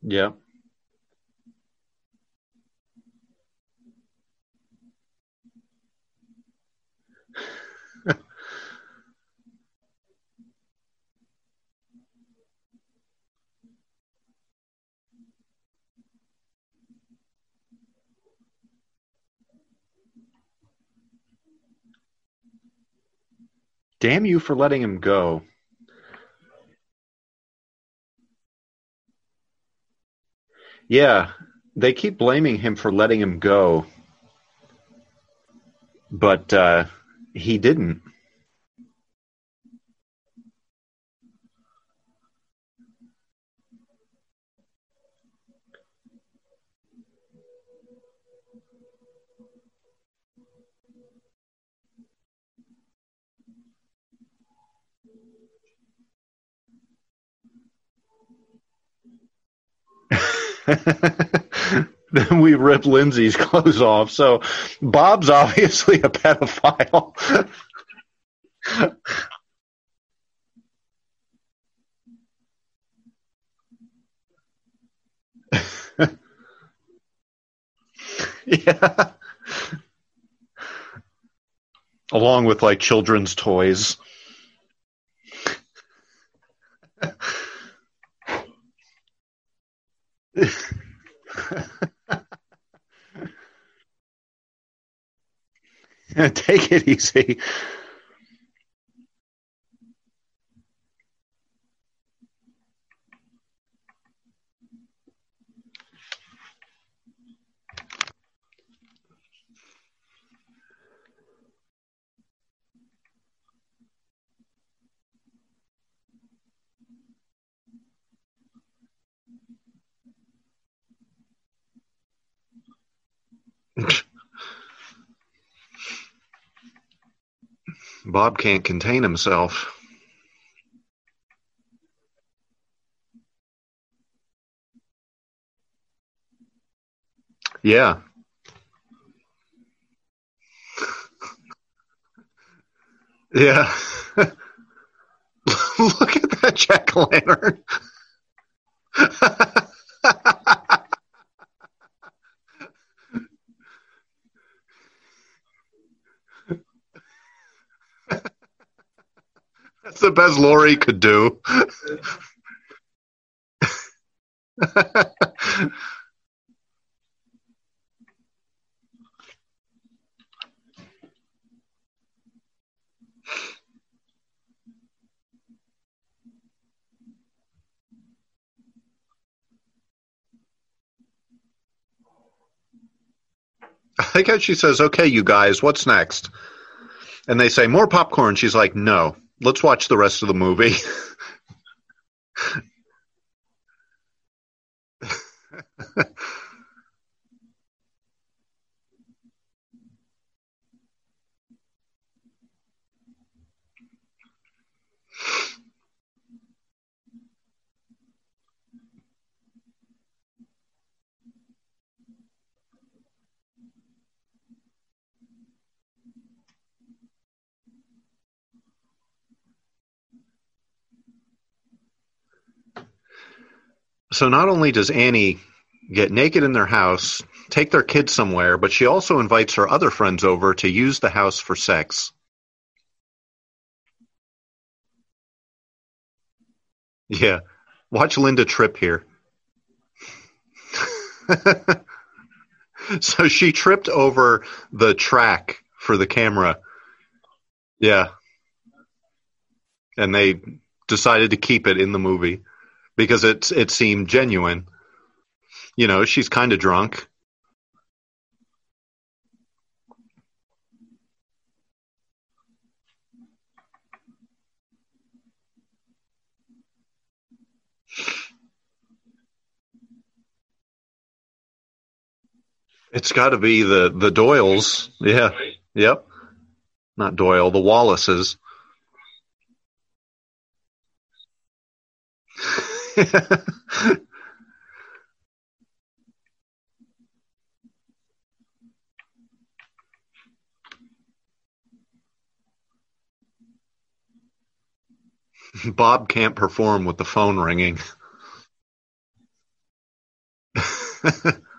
yeah. Damn you for letting him go. Yeah, they keep blaming him for letting him go, but uh, he didn't. then we rip Lindsey's clothes off. So Bob's obviously a pedophile. yeah. Along with like children's toys. Take it easy. Bob can't contain himself. Yeah. Yeah. Look at that jack o' lantern. That's the best Laurie could do. I think she says, "Okay, you guys, what's next?" And they say, "More popcorn." She's like, "No, let's watch the rest of the movie." So not only does Annie get naked in their house, take their kids somewhere, but she also invites her other friends over to use the house for sex. Yeah. Watch Linda trip here. so she tripped over the track for the camera. Yeah. And they decided to keep it in the movie because it it seemed genuine. You know, she's kind of drunk. It's got to be the the Doyles. Yeah. Yep. Not Doyle, the Wallaces. Bob can't perform with the phone ringing.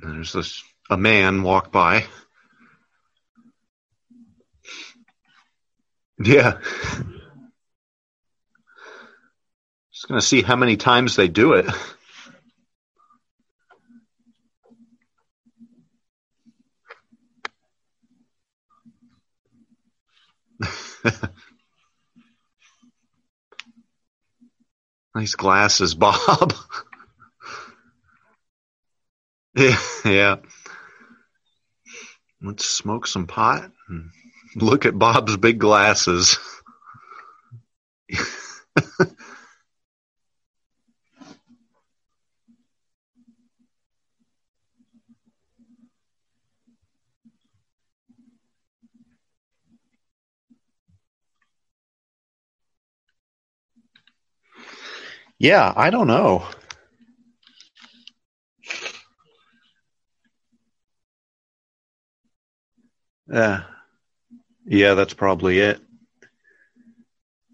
There's this a man walk by. Yeah. Just gonna see how many times they do it. nice glasses, Bob. yeah. Let's smoke some pot. And look at Bob's big glasses. yeah, I don't know. Yeah. Yeah, that's probably it.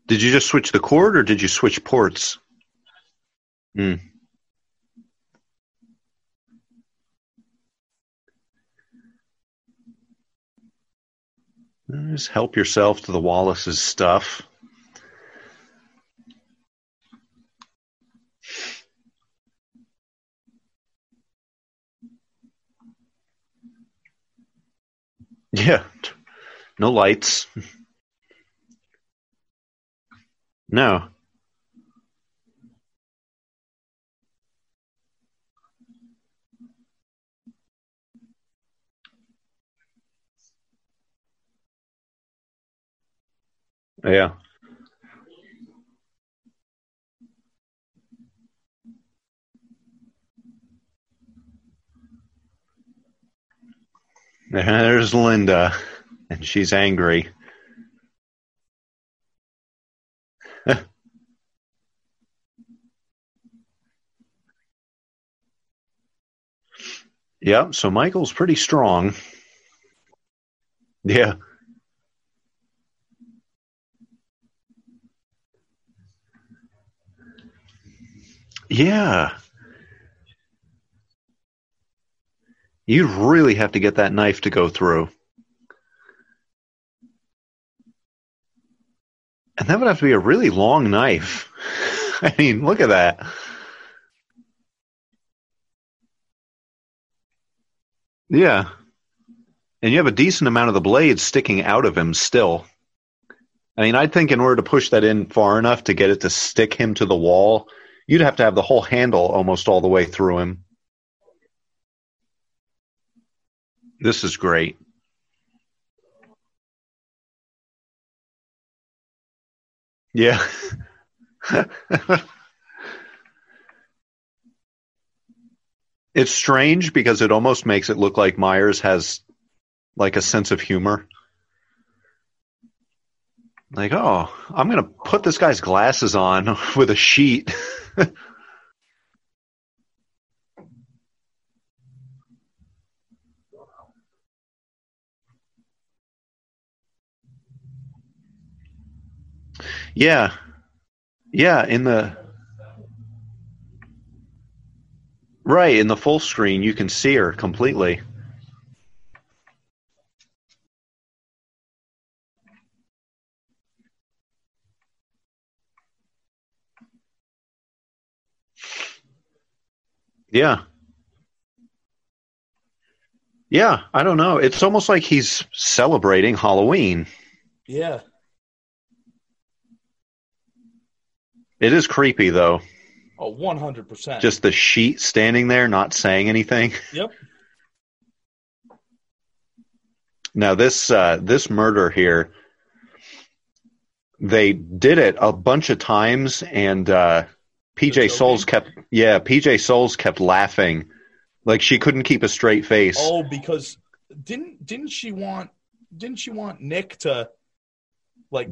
Did you just switch the cord or did you switch ports? Hmm. Just help yourself to the Wallace's stuff. Yeah. No lights. No. Yeah. Uh-huh, there's Linda, and she's angry. yeah, so Michael's pretty strong. Yeah. Yeah. You really have to get that knife to go through. And that would have to be a really long knife. I mean, look at that. Yeah. And you have a decent amount of the blade sticking out of him still. I mean, I think in order to push that in far enough to get it to stick him to the wall, you'd have to have the whole handle almost all the way through him. This is great. Yeah. it's strange because it almost makes it look like Myers has like a sense of humor. Like, oh, I'm going to put this guy's glasses on with a sheet. yeah. Yeah, in the Right, in the full screen you can see her completely. Yeah. Yeah, I don't know. It's almost like he's celebrating Halloween. Yeah. It is creepy though. Oh, 100%. Just the sheet standing there not saying anything. Yep. Now this uh, this murder here, they did it a bunch of times, and uh, PJ? Soles kept yeah PJ Soles kept laughing, like she couldn't keep a straight face. Oh, because didn't didn't she want didn't she want Nick to like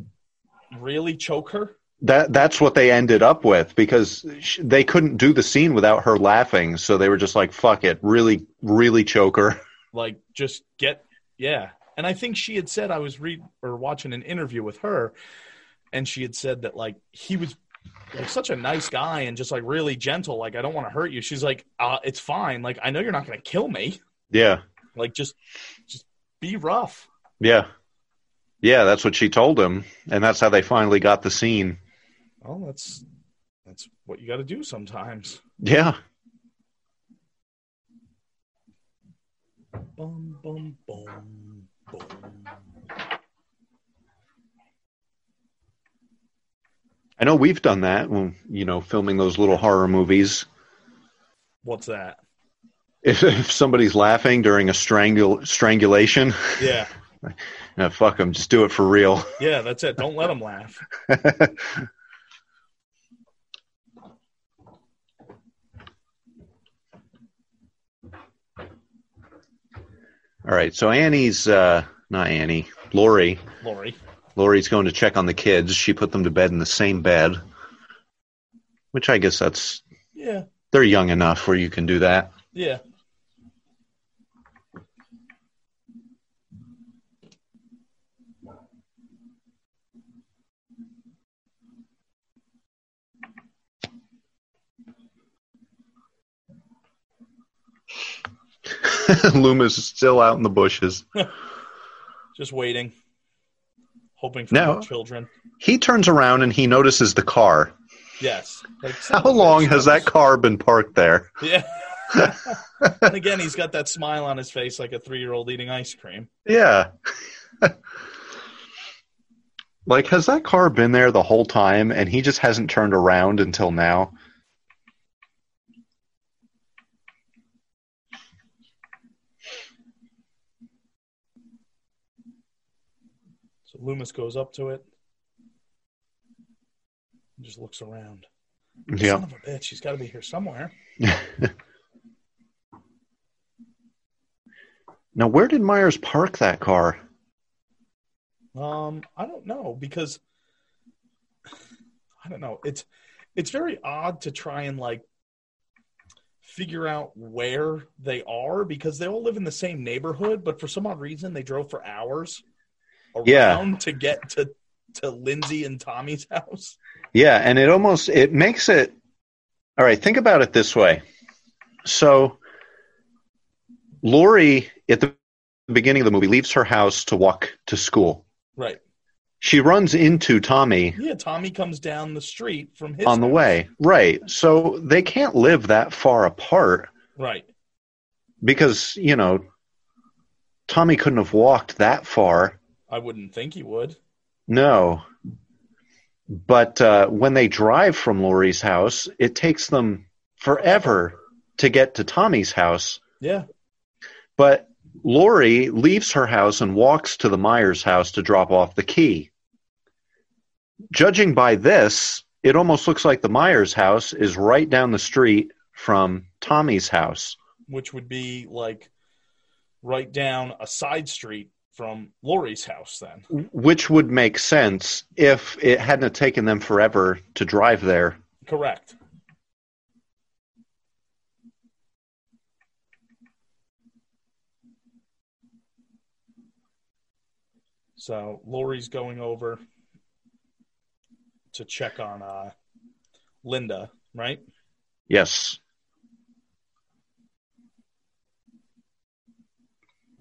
really choke her? That that's what they ended up with because they couldn't do the scene without her laughing, so they were just like, "Fuck it, really, really choke her." Like just get yeah. And I think she had said I was read or watching an interview with her and she had said that like he was like such a nice guy and just like really gentle like I don't want to hurt you. She's like uh it's fine. Like I know you're not going to kill me. Yeah, Like just just be rough. yeah, yeah. That's what she told him, and that's how they finally got the scene. Well, that's that's what you got to do sometimes. Yeah, Bum bum bum bum. I know we've done that when you know filming those little horror movies. What's that? If, if somebody's laughing during a strangul- strangulation, Yeah. No, fuck them. Just do it for real. Yeah, that's it. Don't let them laugh. All right. So Annie's uh, not Annie. Laurie. Laurie. Laurie's going to check on the kids. She put them to bed in the same bed, which I guess that's Yeah, they're young enough where you can do that. yeah. Loomis is still out in the bushes. Just waiting, hoping for No. children. He turns around and he notices the car. Yes. Like, How long has that car been parked there? Yeah. and again, he's got that smile on his face like a three-year-old eating ice cream. Yeah. like, has that car been there the whole time and he just hasn't turned around until now? Loomis goes up to it, and just looks around. Son of a bitch, he's got to be here somewhere. Now, where did Myers park that car? Um, I don't know because I don't know. It's it's very odd to try and like figure out where they are because they all live in the same neighborhood, but for some odd reason they drove for hours around Yeah. to get to to Lindsey and Tommy's house. Yeah, and it almost it makes it All right, think about it this way. So Laurie at the beginning of the movie leaves her house to walk to school. Right. She runs into Tommy Yeah, Tommy comes down the street from his on the house. way. Right. So they can't live that far apart Right. because, you know, Tommy couldn't have walked that far. I wouldn't think he would. No. But uh, when they drive from Laurie's house, it takes them forever to get to Tommy's house. Yeah. But Laurie leaves her house and walks to the Myers house to drop off the key. Judging by this, it almost looks like the Myers house is right down the street from Tommy's house. Which would be like right down a side street from Laurie's house then. Which would make sense if it hadn't taken them forever to drive there. Correct. So Laurie's going over to check on uh, Linda, right? Yes.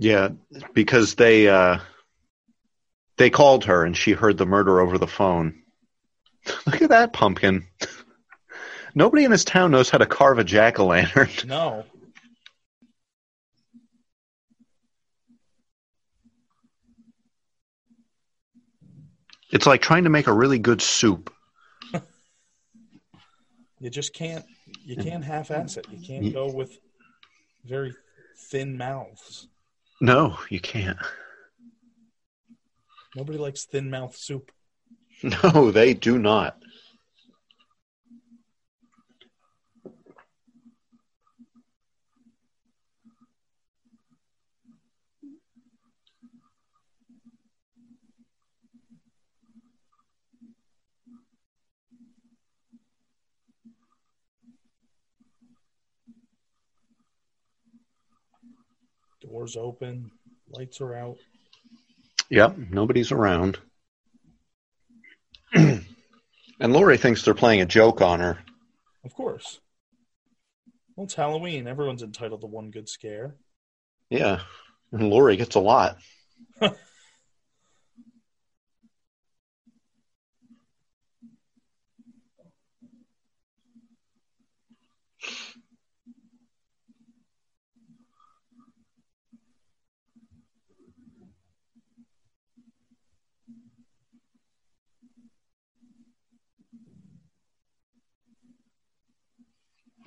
Yeah, because they uh, they called her and she heard the murder over the phone. Look at that pumpkin. Nobody in this town knows how to carve a jack o' lantern. No. It's like trying to make a really good soup. You just can't you can't half ass it. You can't go with very thin mouths. No, you can't. Nobody likes thin mouth soup. No, they do not. Doors open, lights are out. Yep, nobody's around. and Laurie thinks they're playing a joke on her. Of course. Well, it's Halloween. Everyone's entitled to one good scare. Yeah, and Laurie gets a lot.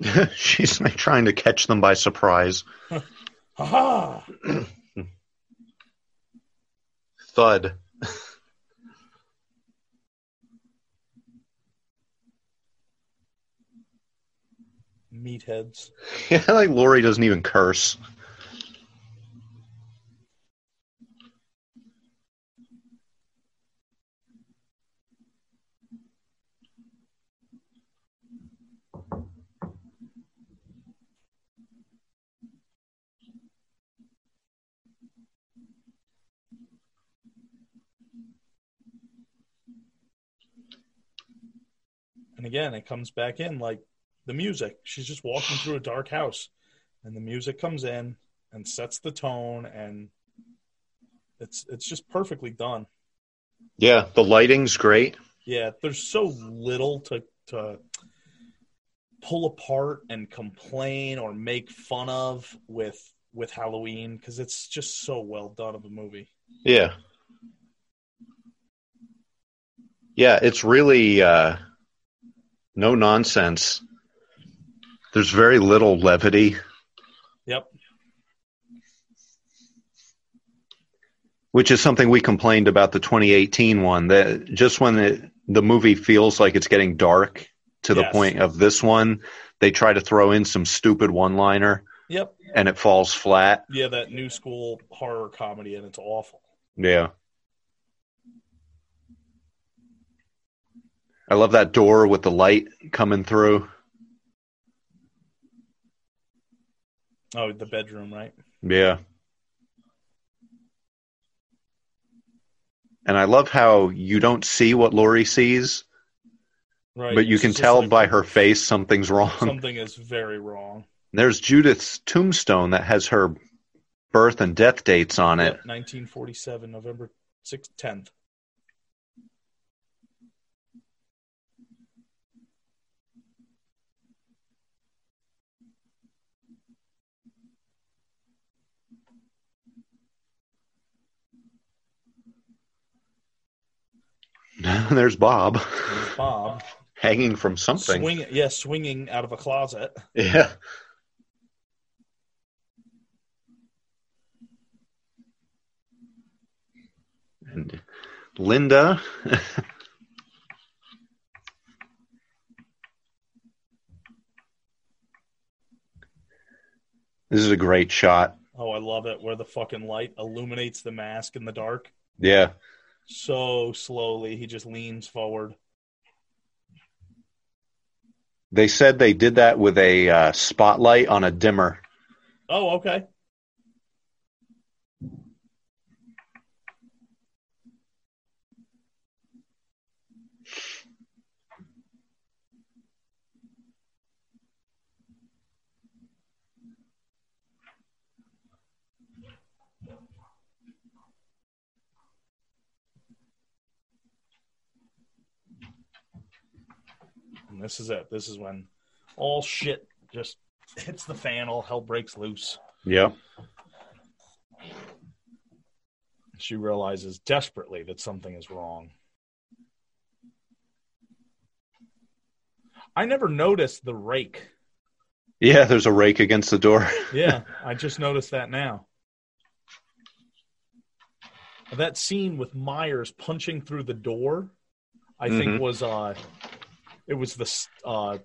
She's like trying to catch them by surprise. Ha thud. Meatheads. Yeah, like Laurie doesn't even curse. And again, it comes back in like the music. She's just walking through a dark house, and the music comes in and sets the tone, and it's it's just perfectly done. Yeah, the lighting's great. Yeah, there's so little to to pull apart and complain or make fun of with with Halloween because it's just so well done of a movie. Yeah. Yeah, it's really uh, no nonsense. There's very little levity, Yep. which is something we complained about the 2018 one. That just when it, the movie feels like it's getting dark to the Yes. point of this one, they try to throw in some stupid one-liner Yep. and it falls flat. Yeah, that new school horror comedy, and it's awful. Yeah. I love that door with the light coming through. Oh, the bedroom, right? Yeah. And I love how you don't see what Laurie sees, Right. but you It's can tell like by her face something's wrong. something is very wrong. There's Judith's tombstone that has her birth and death dates on it. Yep, 1947, November 6th, 10th. There's Bob There's Bob hanging from something. swing, yeah, swinging out of a closet. Yeah. And Linda. this is a great shot. Oh, I love it where the fucking light illuminates the mask in the dark. Yeah. So slowly, he just leans forward. They said they did that with a uh, spotlight on a dimmer. Oh, okay. This is it. This is when all shit just hits the fan, all hell breaks loose. Yeah. She realizes desperately that something is wrong. I never noticed the rake. Yeah, there's a rake against the door. Yeah, I just noticed that now. That scene with Myers punching through the door, I think Mhm. was uh it was the uh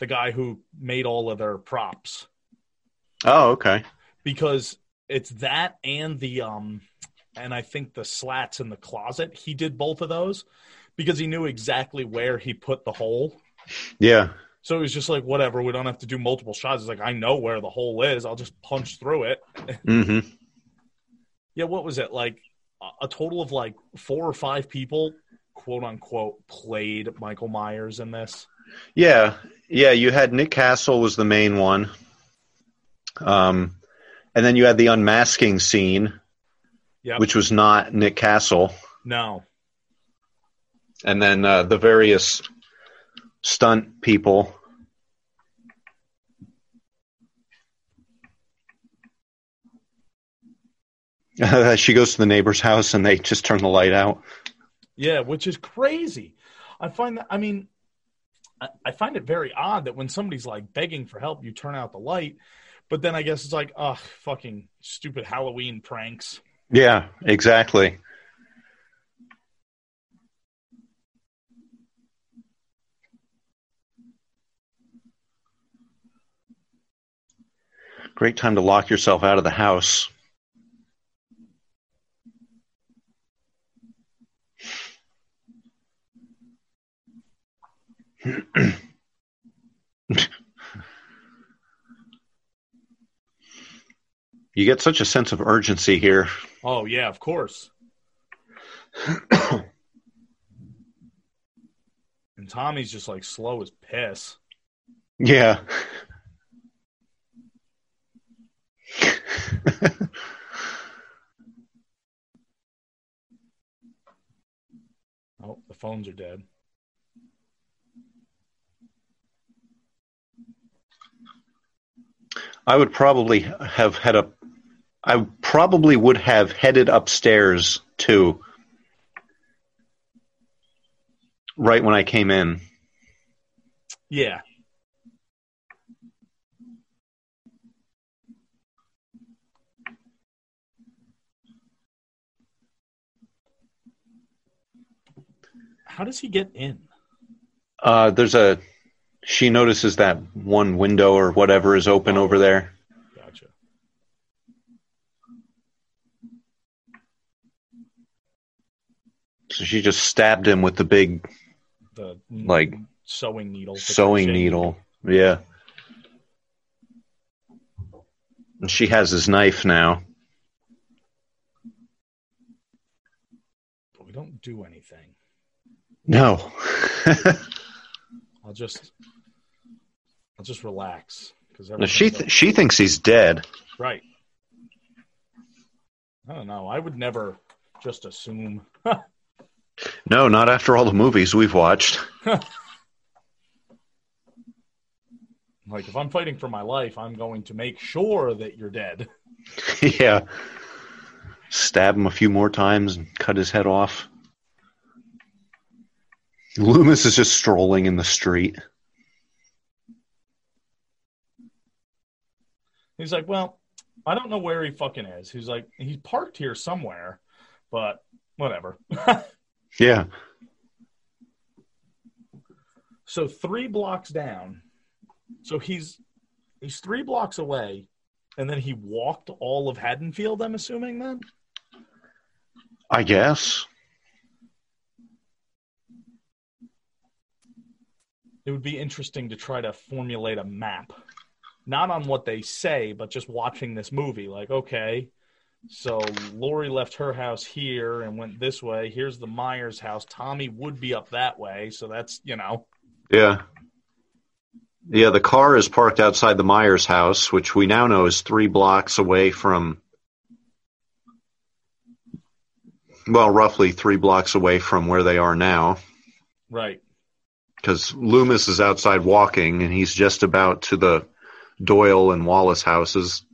the guy who made all of their props. oh, okay. because it's that and the um and I think the slats in the closet. He did both of those because he knew exactly where he put the hole. Yeah. So it was just like whatever, we don't have to do multiple shots. It's like I know where the hole is. I'll just punch through it. hmm Yeah, what was it? Like a total of like four or five people, quote unquote, played Michael Myers in this. Yeah, yeah. You had Nick Castle was the main one, um, and then you had the unmasking scene, Yep. which was not Nick Castle, No. and then uh, the various stunt people. she goes to the neighbor's house and they just turn the light out. Yeah, which is crazy. I find that, I mean, I, I find it very odd that when somebody's like begging for help, you turn out the light. But then I guess it's like, oh, fucking stupid Halloween pranks. Yeah, exactly. Great time to lock yourself out of the house. You get such a sense of urgency here. Oh yeah, of course. and Tommy's just like slow as piss. Yeah. Oh, the phones are dead. I would probably have had a. I probably would have headed upstairs too. Right when I came in. Yeah. How does he get in? Uh, there's a. She notices that one window or whatever is open Oh. over there. Gotcha. So she just stabbed him with the big The Like, sewing needle. sewing needle. Yeah. And she has his knife now. But we don't do anything. No. I'll just, I'll just relax because No, she th- she thinks he's dead. right. I don't know. I would never just assume. No, not after all the movies we've watched. Like if I'm fighting for my life, I'm going to make sure that you're dead. yeah. Stab him a few more times and cut his head off. Loomis is just strolling in the street. He's like, well, I don't know where he fucking is. He's like, he's parked here somewhere, but whatever. Yeah. so three blocks down. So he's he's three blocks away, and then he walked all of Haddonfield. I'm assuming then. I guess. It would be interesting to try to formulate a map, not on what they say, but just watching this movie. Like, okay, so Laurie left her house here and went this way. Here's the Myers house. Tommy would be up that way, so that's you know. Yeah. Yeah, the car is parked outside the Myers house, which we now know is three blocks away from. Well, roughly three blocks away from where they are now. Right. Because Loomis is outside walking, and he's just about to the Doyle and Wallace houses.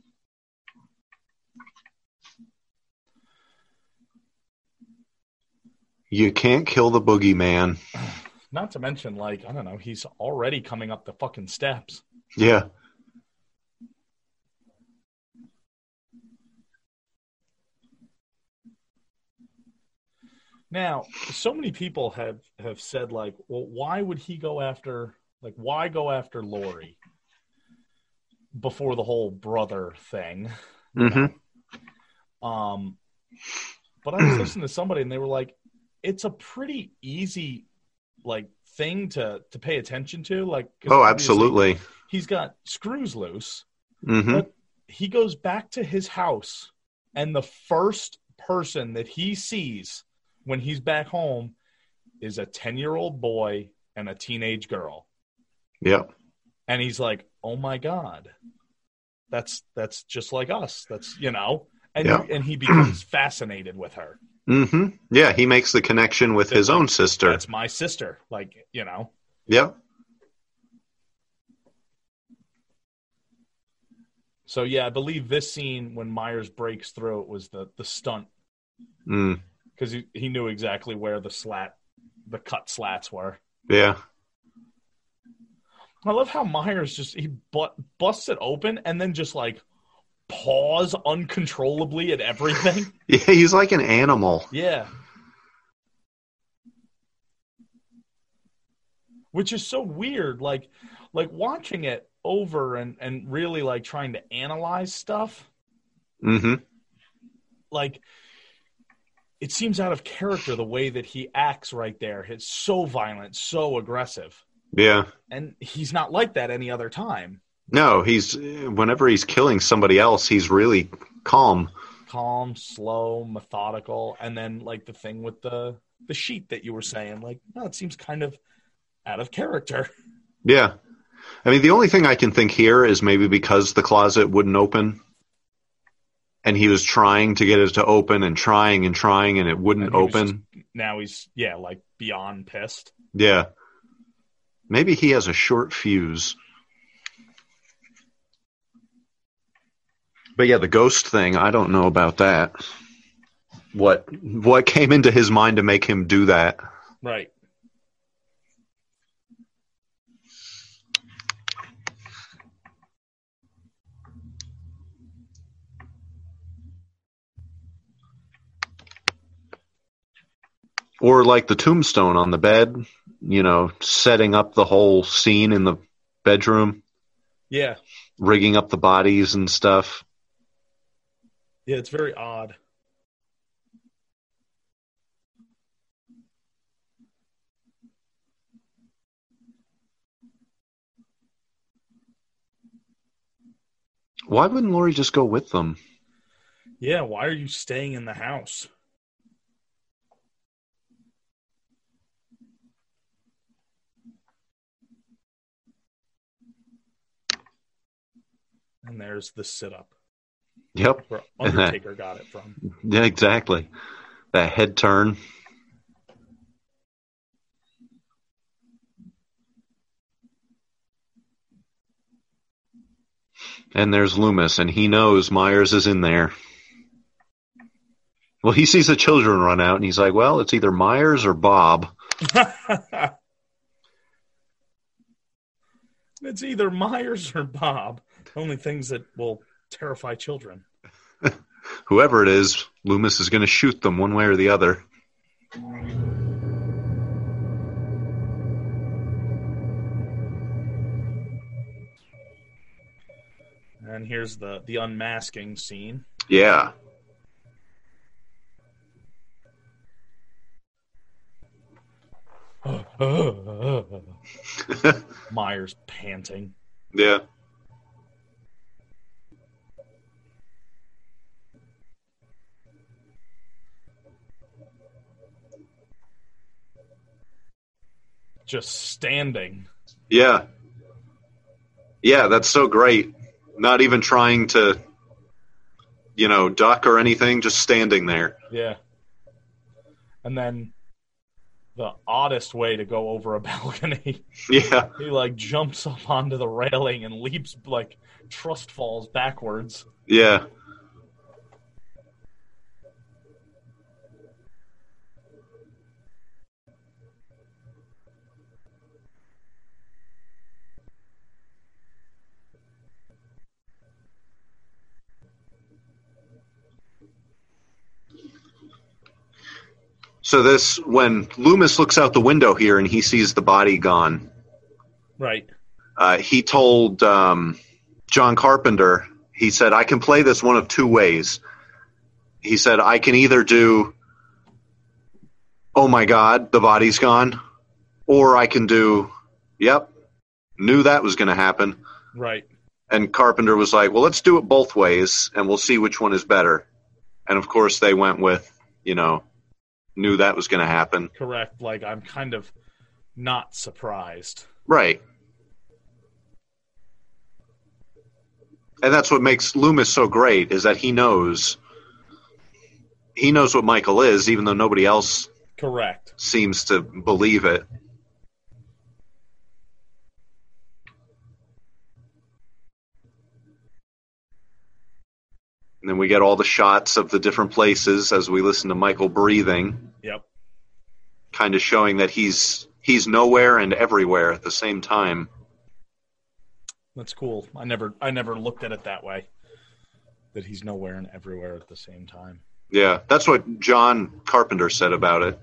You can't kill the boogeyman. Not to mention, like, I don't know, he's already coming up the fucking steps. Yeah. Now, so many people have have said like, well, why would he go after like why go after Laurie before the whole brother thing? hmm Um but I was listening to somebody and they were like, it's a pretty easy like thing to to pay attention to. Like, Oh, absolutely. He's got screws loose. hmm But he goes back to his house, and the first person that he sees when he's back home is a 10 year old boy and a teenage girl. Yep. And he's like, oh my God, that's that's just like us. That's, you know, and, Yeah. and he becomes fascinated with her. hmm Yeah, he makes the connection with his own sister. That's my sister. Like, you know, yeah so yeah, I believe this scene when Myers breaks through it was the, the stunt Mm. because he, he knew exactly where the slat, the cut slats were. Yeah. I love how Myers just he but, busts it open and then just like paws uncontrollably at everything. Yeah, he's like an animal. Yeah. Which is so weird. Like like watching it over and, and really like trying to analyze stuff, hmm like it seems out of character the way that he acts right there. It's so violent, so aggressive. Yeah. And he's not like that any other time. No, he's whenever he's killing somebody else, he's really calm. Calm, slow, methodical, and then like the thing with the the sheet that you were saying, like, no, it seems kind of out of character. Yeah. I mean, the only thing I can think here is maybe because the closet wouldn't open and he was trying to get it to open and trying and trying and it wouldn't And open. Now he's yeah, like beyond pissed. Yeah. Maybe he has a short fuse. But yeah, the ghost thing, I don't know about that. What what came into his mind to make him do that? Right. Or like the tombstone on the bed, you know, setting up the whole scene in the bedroom, Yeah. rigging up the bodies and stuff. Yeah, it's very odd. Why wouldn't Laurie just go with them? Yeah, why are you staying in the house? There's the sit up Yep. where Undertaker got it from. Yeah, exactly. That head turn. And there's Loomis, and he knows Myers is in there. Well, he sees the children run out, and he's like, well, it's either Myers or Bob. it's either Myers or Bob. Only things that will terrify children. Whoever it is, Loomis is going to shoot them one way or the other. And here's the the unmasking scene. Yeah. Myers panting. Yeah. Just standing. Yeah. Yeah, that's so great. Not even trying to, you know, duck or anything, just standing there. Yeah. And then the oddest way to go over a balcony, Yeah. he like jumps up onto the railing and leaps like trust falls backwards. Yeah. So this when Loomis looks out the window here and he sees the body gone, Right. uh, he told um, John Carpenter, he said, I can play this one of two ways. He said, I can either do, oh my God, the body's gone, or I can do, yep, knew that was going to happen. Right. And Carpenter was like, well, let's do it both ways and we'll see which one is better. And of course, they went with, you know, knew that was going to happen. Correct. Like I'm kind of not surprised. Right. And that's what makes Loomis so great is that he knows he knows what Michael is even though nobody else Correct. seems to believe it. And then we get all the shots of the different places as we listen to Michael breathing, Yep. kind of showing that he's he's nowhere and everywhere at the same time. That's cool. I never I never looked at it that way. that he's nowhere and everywhere at the same time. Yeah, that's what John Carpenter said about it.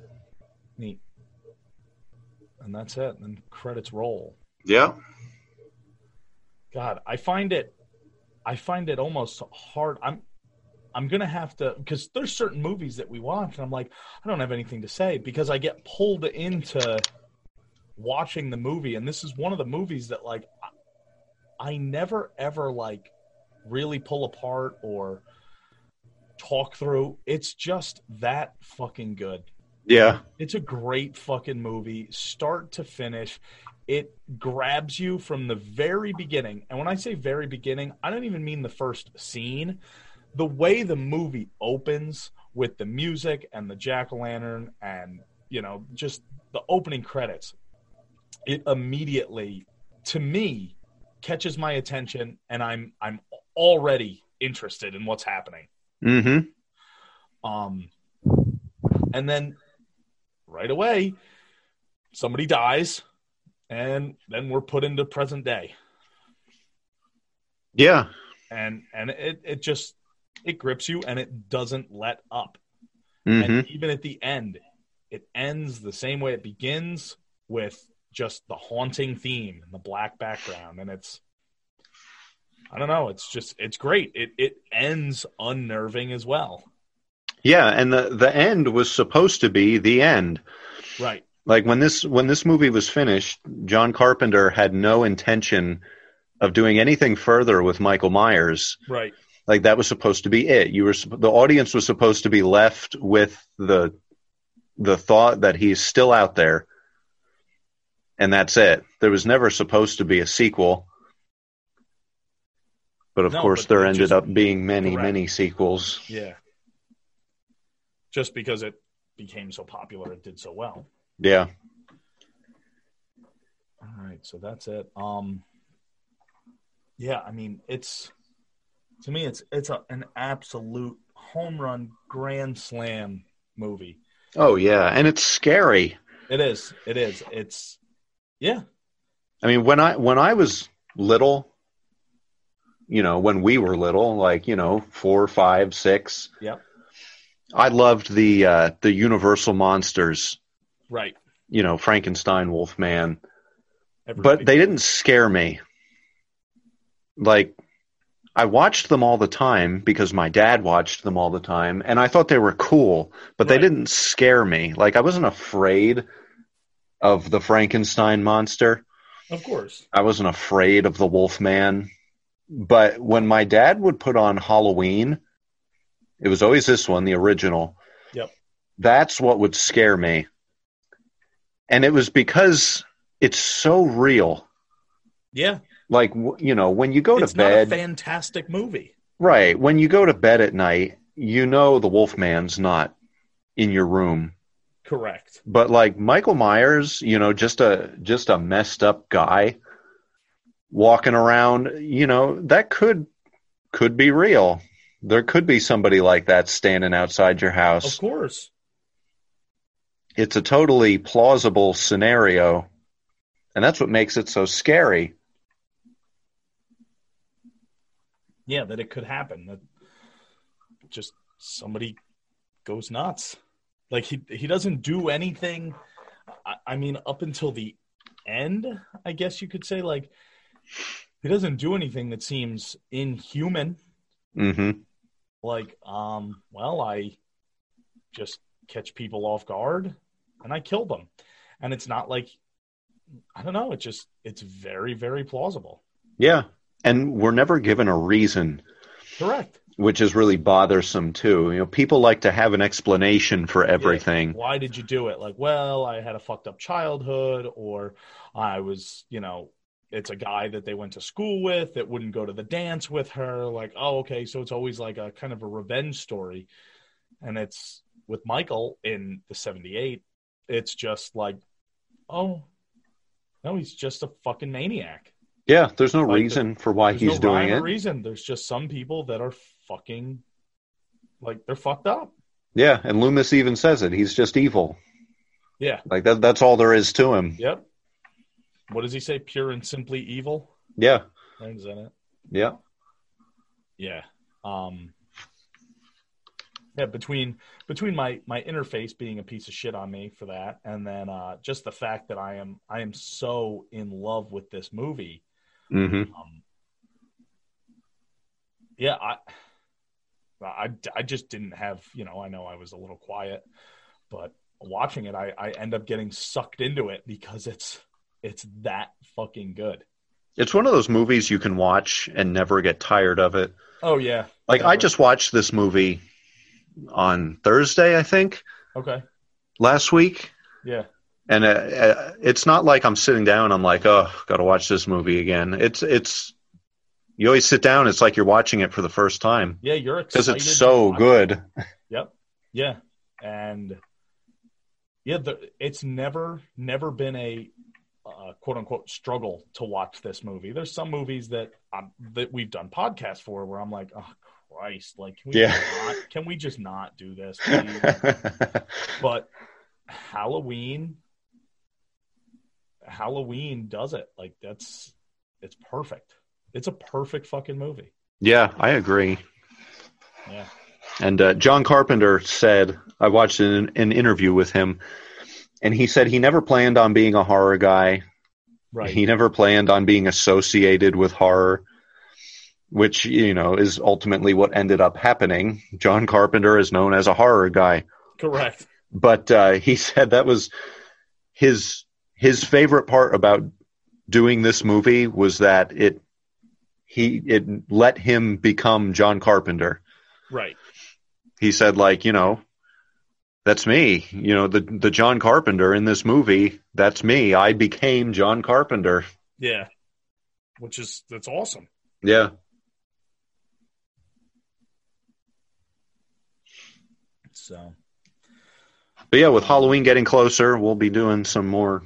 Neat. And that's it. And credits roll. Yeah. God, I find it I find it almost hard. I'm I'm gonna have to because there's certain movies that we watch and I'm like, I don't have anything to say because I get pulled into watching the movie, and this is one of the movies that like I, I never ever like really pull apart or talk through. It's just that fucking good. Yeah. It's a great fucking movie, start to finish. It grabs you from the very beginning. And when I say very beginning, I don't even mean the first scene. The way the movie opens with the music and the jack o' lantern and, you know, just the opening credits, it immediately, to me, catches my attention and I'm I'm already interested in what's happening. Mm-hmm. Um, and then right away, somebody dies, and then we're put into present day, Yeah. and and it it just it grips you, and it doesn't let up. Mm-hmm. And even at the end, it ends the same way it begins with just the haunting theme and the black background, and it's. I don't know. It's just it's great. It it ends unnerving as well. Yeah, and the the end was supposed to be the end. Right. Like when this when this movie was finished, John Carpenter had no intention of doing anything further with Michael Myers. Right. Like that was supposed to be it. You were the audience was supposed to be left with the the thought that he's still out there, and that's it. There was never supposed to be a sequel. But of No, course, but there ended just- up being many, Correct. many sequels. Yeah. Just because it became so popular, it did so well. Yeah. All right, so that's it. Um, yeah, I mean, it's to me, it's it's a, an absolute home run, grand slam movie. Oh yeah, and it's scary. It is. It is. It's yeah. I mean, when I when I was little, you know, when we were little, like you know, four, five, six, Yep. I loved the uh, the Universal monsters. Right. You know, Frankenstein, Wolfman, Everybody- but they didn't scare me. Like, I watched them all the time because my dad watched them all the time, and I thought they were cool, but they didn't scare me. Like, I wasn't afraid of the Frankenstein monster. of course. I wasn't afraid of the Wolfman. But when my dad would put on Halloween, it was always this one, the original. Yep. That's what would scare me. And it was because it's so real. Yeah. Like, you know, when you go it's to not a bed, fantastic movie. right, when you go to bed at night, you know the Wolfman's not in your room. Correct. But like Michael Myers, you know, just a just a messed up guy walking around, you know, that could could be real. There could be somebody like that standing outside your house. Of course. It's a totally plausible scenario. And that's what makes it so scary. Yeah, that it could happen. That just somebody goes nuts. Like he he doesn't do anything. I, I mean, up until the end, I guess you could say. Like he doesn't do anything that seems inhuman. Mhm. Like, um, well, I just catch people off guard and I kill them, and it's not like I don't know. It just it's very very plausible. Yeah. And we're never given a reason, Correct. which is really bothersome too. You know, people like to have an explanation for everything. why did you do it? Like, well, I had a fucked up childhood, or I was, you know, it's a guy that they went to school with that wouldn't go to the dance with her. Like, oh, okay, so it's always like a kind of a revenge story, and it's with Michael in the '78. It's just like, oh, no, he's just a fucking maniac. Yeah, there's no Like the- reason for why he's no doing it. reason. There's just some people that are fucking, like, they're fucked up. Yeah, and Loomis even says it. He's just evil. Yeah. Like that that's all there is to him. Yep. What does he say? Pure and simply evil. Yeah. Things in it. Yeah. Yeah. Um, yeah, between between my my interface being a piece of shit on me for that, and then uh, just the fact that I am I am so in love with this movie. Hmm Um, yeah, I, I I just didn't have you know I know I was a little quiet, but watching it I I end up getting sucked into it because it's it's that fucking good. It's one of those movies you can watch and never get tired of it. Oh yeah, Like I just watched this movie on Thursday, I think, okay, last week, yeah, and uh, uh, it's not like I'm sitting down. I'm like, oh, got to watch this movie again. It's it's you always sit down. It's like you're watching it for the first time yeah. You're excited because it's so good. Yep. Yeah. And yeah, the, it's never never been a uh, quote unquote struggle to watch this movie. There's some movies that um, that we've done podcasts for where I'm like, oh Christ, like can we Yeah. not, can we just not do this? but Halloween Halloween does it. Like that's it's perfect. It's a perfect fucking movie. yeah, I agree. Yeah. And uh, John Carpenter said, I watched an, an interview with him, and he said he never planned on being a horror guy. Right. He never planned on being associated with horror, which, you know, is ultimately what ended up happening. John Carpenter is known as a horror guy. Correct. But uh, he said that was his his favorite part about doing this movie was that it he it let him become John Carpenter Right. he said like you know that's me you know the the john carpenter in this movie that's me i became john carpenter Yeah. Which is that's awesome. yeah So but yeah with halloween getting closer we'll be doing some more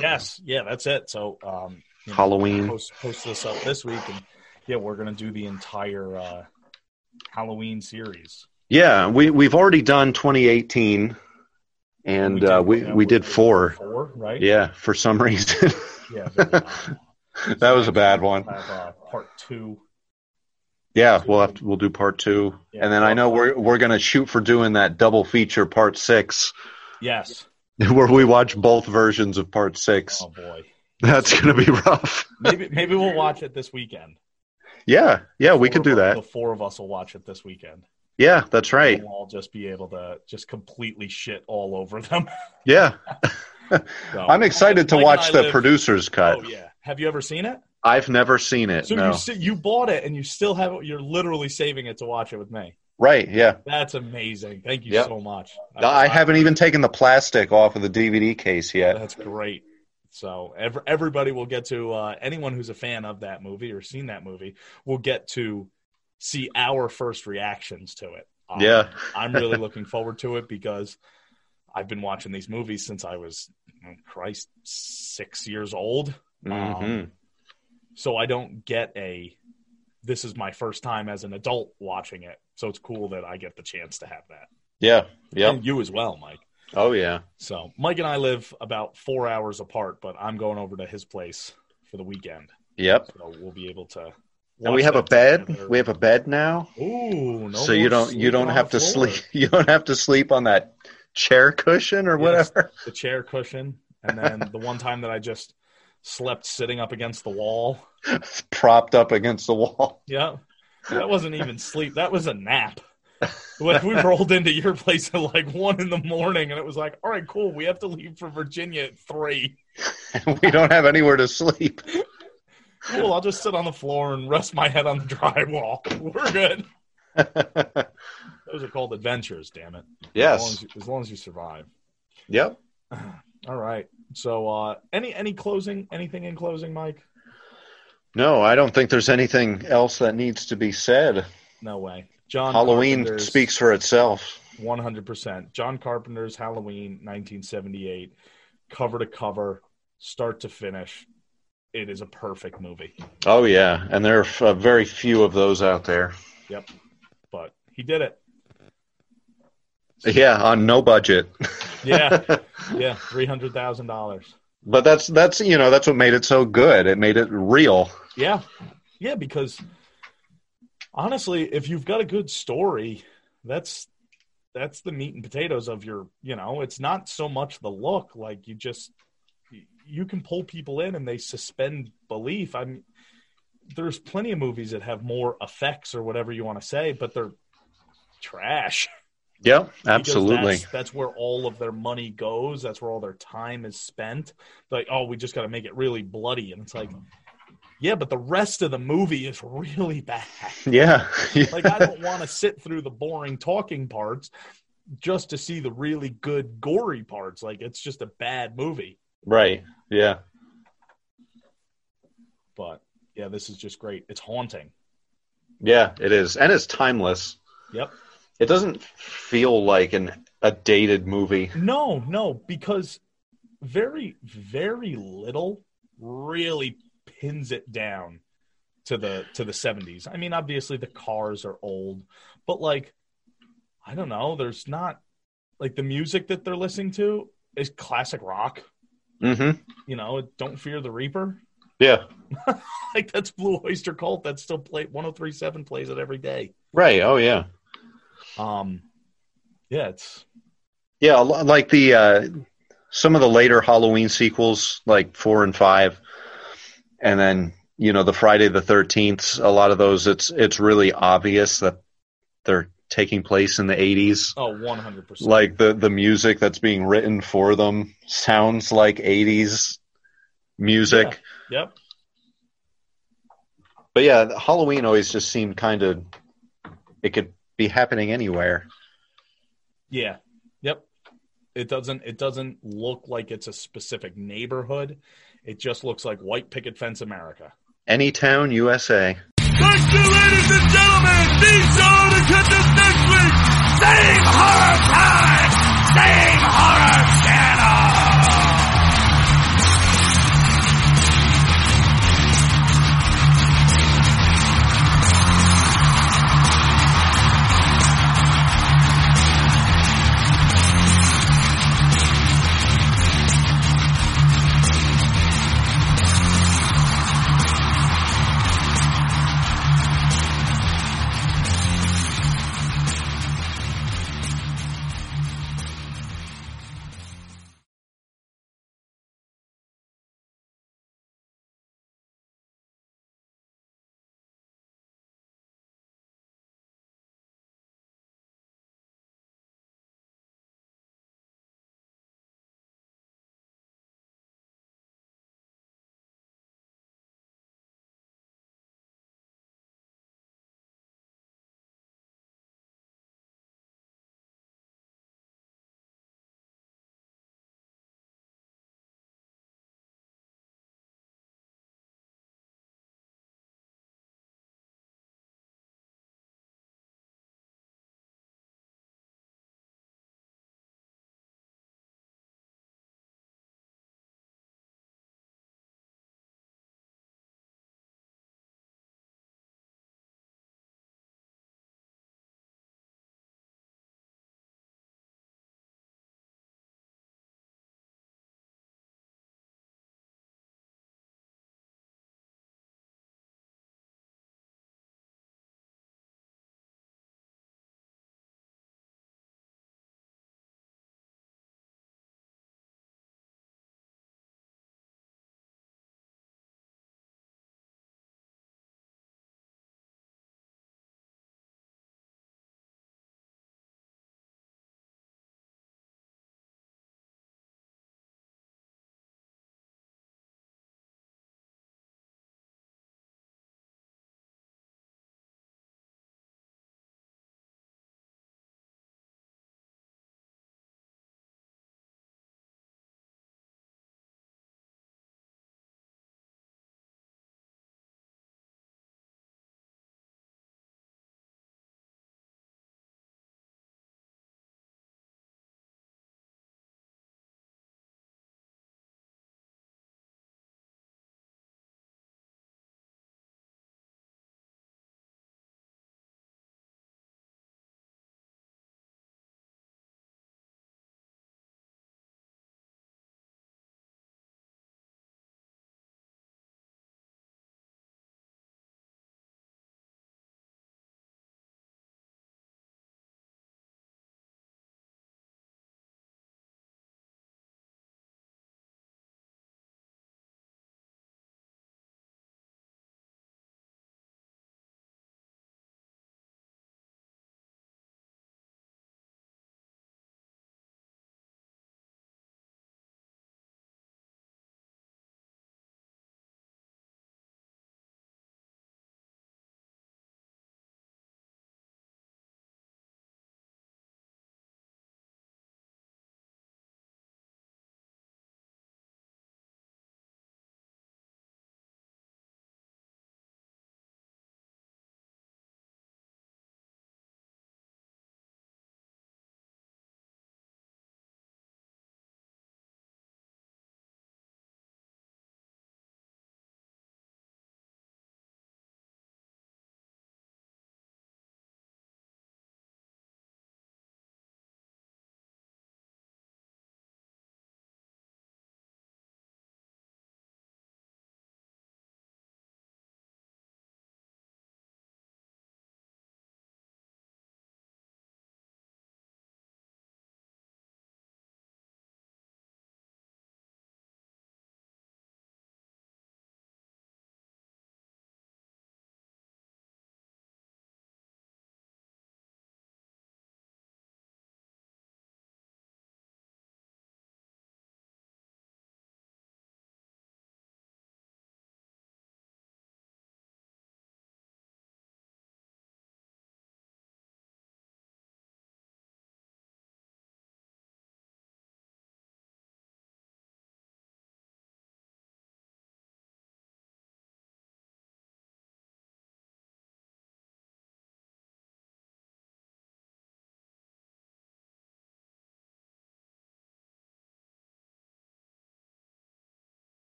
Yes, yeah, that's it. So um, you know, Halloween. post, post this up this week, and yeah, we're gonna do the entire uh, Halloween series. yeah we we've already done 2018 and did, uh, we we did four Four, right? yeah for some reason yeah. that was a bad one Have, uh, part two. yeah we'll have to, we'll do part two Yeah. and then i know we're we're gonna shoot for doing that double feature part six Yes. where we watch both versions of part six Oh boy. that's gonna be rough Maybe maybe we'll watch it this weekend. Yeah, yeah, we could do that. The four of us will watch it this weekend. Yeah, that's right. We'll all just be able to just completely shit all over them. Yeah, So, I'm excited to watch the live- producer's cut. Oh yeah. Have you ever seen it? I've never seen it. So no. you you bought it and you still have it. You're literally saving it to watch it with me. Right? Yeah. That's amazing. Thank you Yep. so much. I haven't even taken the plastic off of the DVD case yet. That's great. So ev- everybody will get to uh, anyone who's a fan of that movie or seen that movie will get to see our first reactions to it. Um, Yeah. I'm really looking forward to it because I've been watching these movies since I was, oh, Christ, six years old. hmm So I don't get a. This is my first time as an adult watching it, so it's cool that I get the chance to have that. Yeah. Yep. And you as well, Mike. Oh yeah. So Mike and I live about four hours apart, but I'm going over to his place for the weekend, Yep. so we'll be able to. And we have a bed. together. We have a bed now, Ooh, no so you don't you don't have to floor. sleep. You don't have to sleep on that chair cushion or Yes. whatever. The chair cushion, and then the one time that I just slept sitting up against the wall. propped up against the wall. Yeah, that wasn't even sleep. That was a nap. We rolled into your place at like one in the morning, and it was like, all right, cool, we have to leave for Virginia at three. we don't have anywhere to sleep. Cool, I'll just sit on the floor and rest my head on the drywall. We're good. Those are called adventures, damn it. As long yes. as, you, as long as you survive. Yep. All right. So, uh, any any closing? Anything in closing, Mike? No, I don't think there's anything else that needs to be said. No way. John Halloween speaks for itself. 100%. John Carpenter's Halloween 1978, cover to cover, start to finish. It is a perfect movie. Oh yeah, and there are uh, very few of those out there. Yep. But he did it. Yeah, on no budget. Yeah. Yeah. $300,000. but that's that's you know that's what made it so good. It made it real. Yeah. Yeah. Because honestly, if you've got a good story, that's that's the meat and potatoes of your. You know, it's not so much the look. Like you just you can pull people in and they suspend belief. I mean, there's plenty of movies that have more effects or whatever you want to say, but they're trash. Yeah, absolutely. That's, that's where all of their money goes. That's where all their time is spent. Like, oh, we just got to make it really bloody, and it's like, yeah, but the rest of the movie is really bad. Yeah. Like, I don't want to sit through the boring talking parts just to see the really good gory parts. Like, it's just a bad movie. right. Yeah. But yeah, this is just great. It's haunting. Yeah, it is. And it's timeless. Yep. It doesn't feel like an a dated movie. No, no, because very, very little really pins it down to the to the seventies. I mean, obviously the cars are old, but like I don't know, there's not like the music that they're listening to is classic rock. Mm-hmm. You know, Don't Fear the Reaper. Yeah. Like that's Blue Oyster Cult that still play 1037 plays it every day. Right. Oh yeah. Um yeah, it's Yeah, like the uh, some of the later Halloween sequels, like four and five, and then you know the Friday the Thirteenth. A lot of those, it's it's really obvious that they're taking place in the eighties. oh 100%. Like the the music that's being written for them sounds like eighties music. Yep. But yeah, Halloween always just seemed kind of it could be happening anywhere. Yeah. Yep. It doesn't it doesn't look like it's a specific neighborhood. It just looks like white picket fence America. Any town, USA. Thank you, ladies and gentlemen. Be sure to catch us next week. Same horror time. Same horror channel.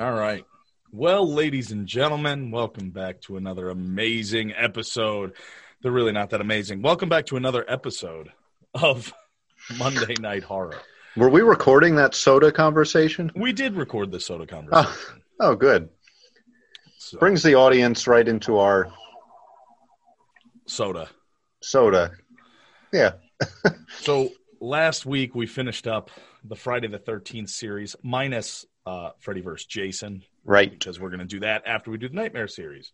All right. Well, ladies and gentlemen, welcome back to another amazing episode. They're really not that amazing. Welcome back to another episode of Monday Night Horror. Were we recording that soda conversation? We did record the soda oh. conversation. Oh, good. So, Brings the audience right into our soda. soda. Yeah. So last week we finished up the Friday the 13th series minus uh, Freddy vs. Jason Right. because we're going to do that after we do the Nightmare series.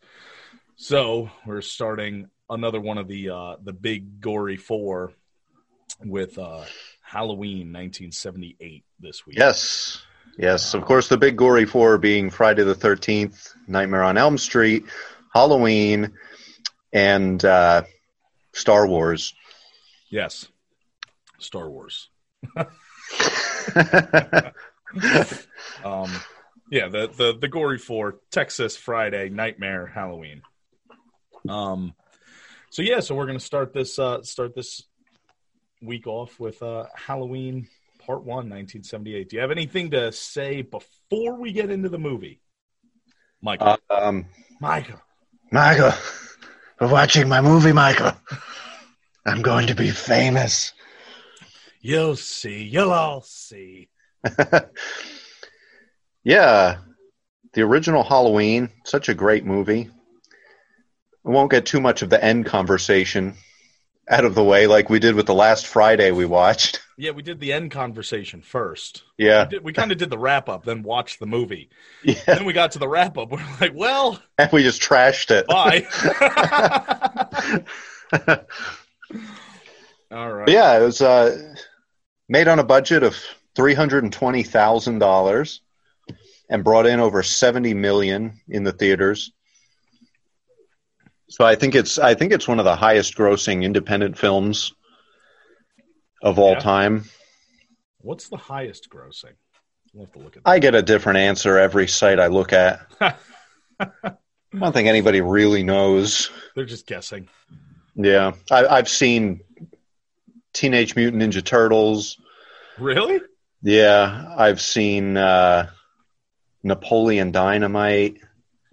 So we're starting another one of the uh, the big gory four with uh, Halloween 1978 this week. Yes. Yes. Of course, the big gory four being Friday the 13th, Nightmare on Elm Street, Halloween, and uh, Star Wars. Yes. Star Wars. Um, yeah, the, the the gory four, Texas Friday, Nightmare, Halloween. Um, so yeah, so we're gonna start this uh, start this week off with uh, Halloween Part One, 1978. Do you have anything to say before we get into the movie, Michael? Uh, um, Michael. Michael, for watching my movie, Michael. I'm going to be famous. You'll see. You'll all see. yeah, the original Halloween, such a great movie. We won't get too much of the end conversation out of the way, like we did with the last Friday we watched. Yeah, we did the end conversation first. Yeah, We, did, we kind of did the wrap up, then watched the movie. yeah, Then we got to the wrap up. We're like, well, and we just trashed it. bye. All right. But yeah, it was uh, made on a budget of three hundred and twenty thousand dollars, and brought in over seventy million in the theaters. So I think it's I think it's one of the highest grossing independent films of all Yeah. time. What's the highest grossing? We'll have to look at I get a different answer every site I look at. I don't think anybody really knows. They're just guessing. Yeah, I, I've seen Teenage Mutant Ninja Turtles. Really? Yeah, I've seen uh, Napoleon Dynamite.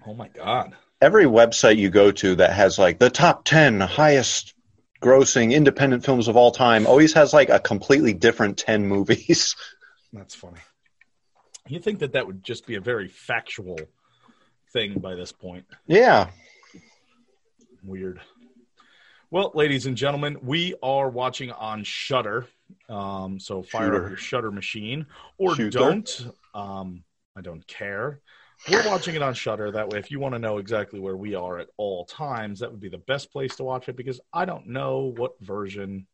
Oh my god. Every website you go to that has like the top 10 highest grossing independent films of all time always has like a completely different 10 movies. That's funny. You think that that would just be a very factual thing by this point? yeah. Weird. Well, ladies and gentlemen, we are watching on Shudder. Um, so fire Shooter. up your Shudder machine, or Shooter. don't. Um, I don't care. We're watching it on Shudder. That way, if you want to know exactly where we are at all times, that would be the best place to watch it because I don't know what version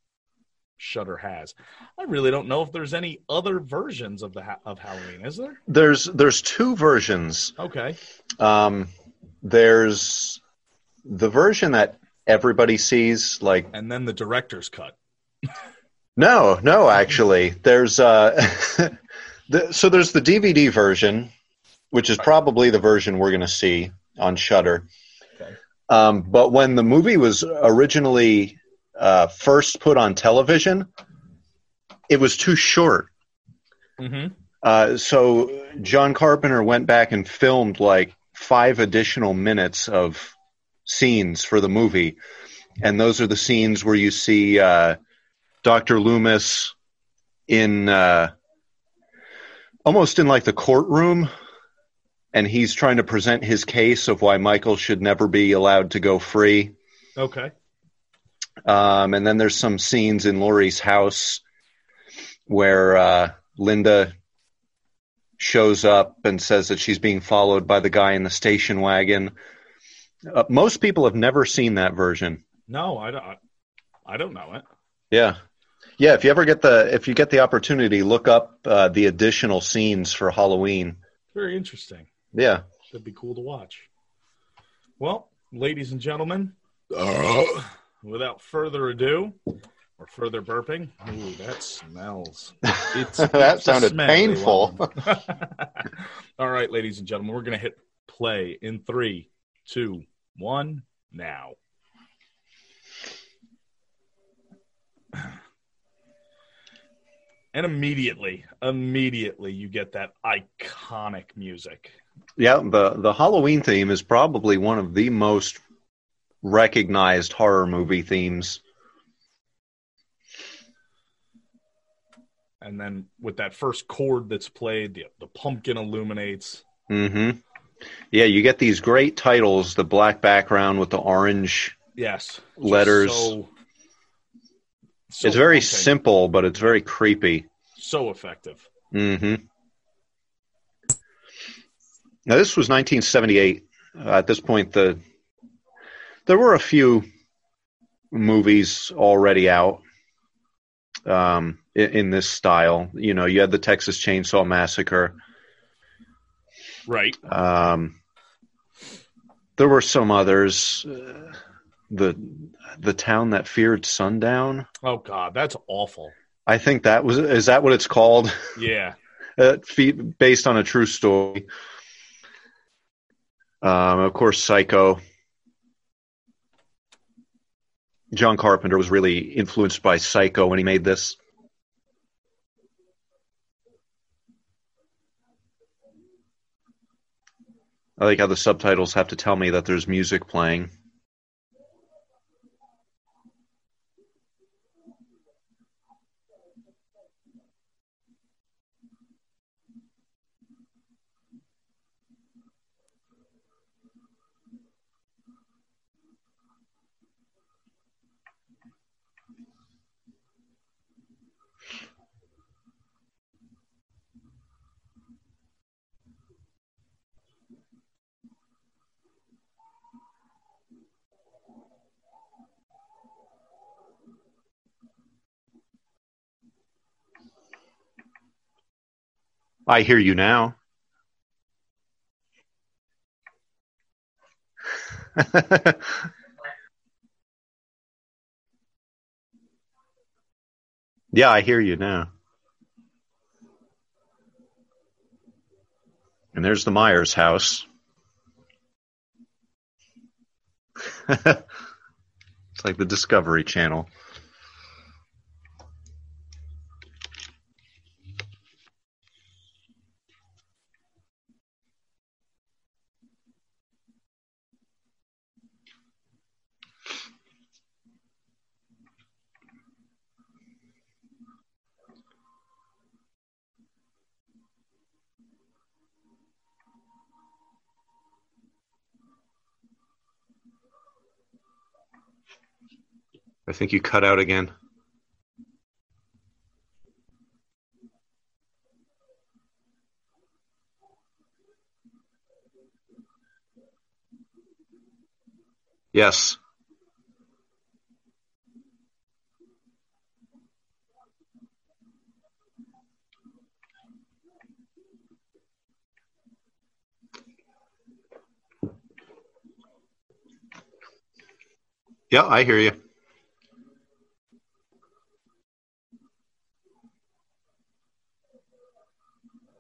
Shudder has. I really don't know if there's any other versions of the ha- of Halloween. Is there? There's there's two versions. Okay. Um, there's the version that everybody sees like And then the director's cut. No, no, actually, there's uh, the, so there's the DVD version, which is probably the version we're going to see on Shudder. Okay. Um, but when the movie was originally uh, first put on television, it was too short. Mm-hmm. Uh, so John Carpenter went back and filmed like five additional minutes of scenes for the movie, and those are the scenes where you see uh, Doctor Loomis in uh, almost in like the courtroom, and he's trying to present his case of why Michael should never be allowed to go free. Okay. Um, and then there's some scenes in Laurie's house where uh, Linda shows up and says that she's being followed by the guy in the station wagon. Uh, most people have never seen that version. No, I don't. I don't know it. Yeah, yeah. If you ever get the if you get the opportunity, look up uh, the additional scenes for Halloween. Very interesting. Yeah, That'd be cool to watch. Well, ladies and gentlemen, without further ado or further burping, ooh, that smells. It's, That it's sounded painful. All right, ladies and gentlemen, we're going to hit play in three, two, one, now. And immediately, immediately, you get that iconic music Yeah, the the Halloween theme is probably one of the most recognized horror movie themes. And then with that first chord that's played, the the pumpkin illuminates. mm-hmm Yeah, you get these great titles, the black background with the orange. Yes, Letters. So, so it's very haunting, simple, but it's very creepy. so effective. hmm Now, this was 1978. Uh, at this point, the there were a few movies already out um, in, in this style. You know, you had the Texas Chainsaw Massacre. Right. Um, there were some others. Uh, the the town that feared sundown. Oh God, that's awful. I think that was is that what it's called? Yeah. uh, based on a true story. Um, of course, Psycho. John Carpenter was really influenced by Psycho when he made this. I like how the subtitles have to tell me that there's music playing. I hear you now. yeah, I hear you now. And there's the Myers house. it's like the Discovery Channel. I think you cut out again. Yes. Yeah, I hear you.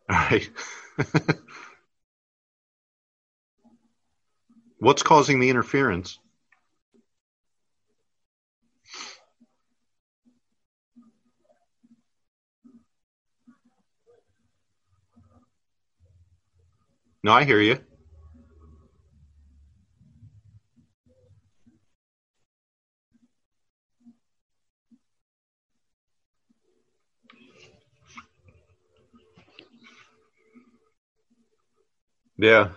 All right. What's causing the interference? No, I hear you. Yeah.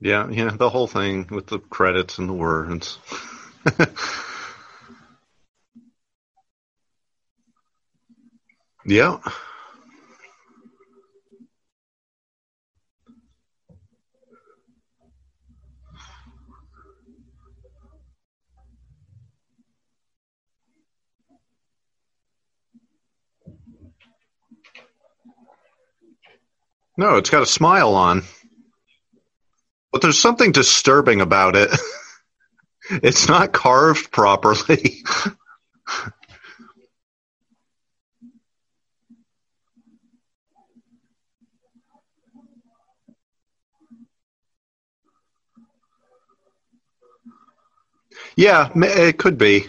Yeah, yeah, the whole thing with the credits and the words. yeah. No, it's got a smile on. But there's something disturbing about it. it's not carved properly. yeah, it could be.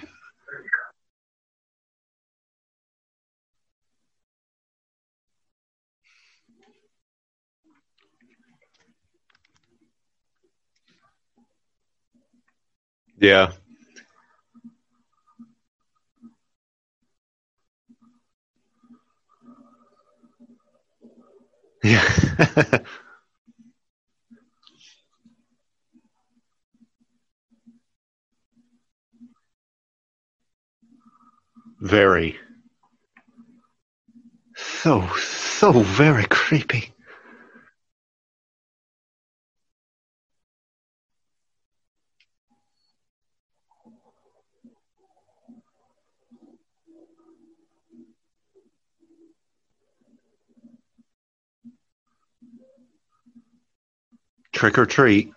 Yeah. Yeah. very. So, so very creepy. Trick or treat.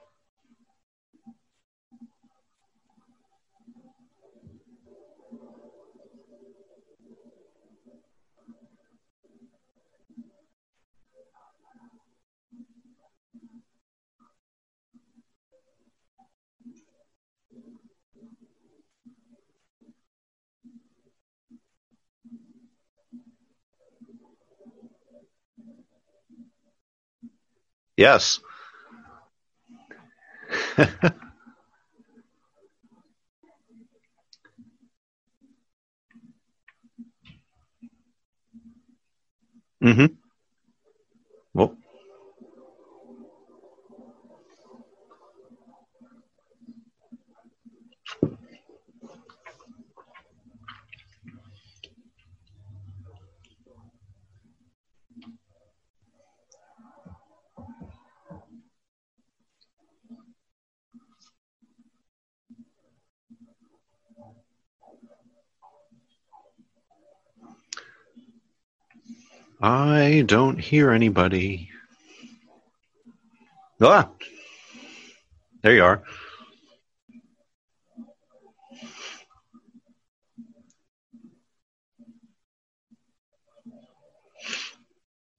Yes. Mm-hmm. Well. I don't hear anybody. Ah, there you are.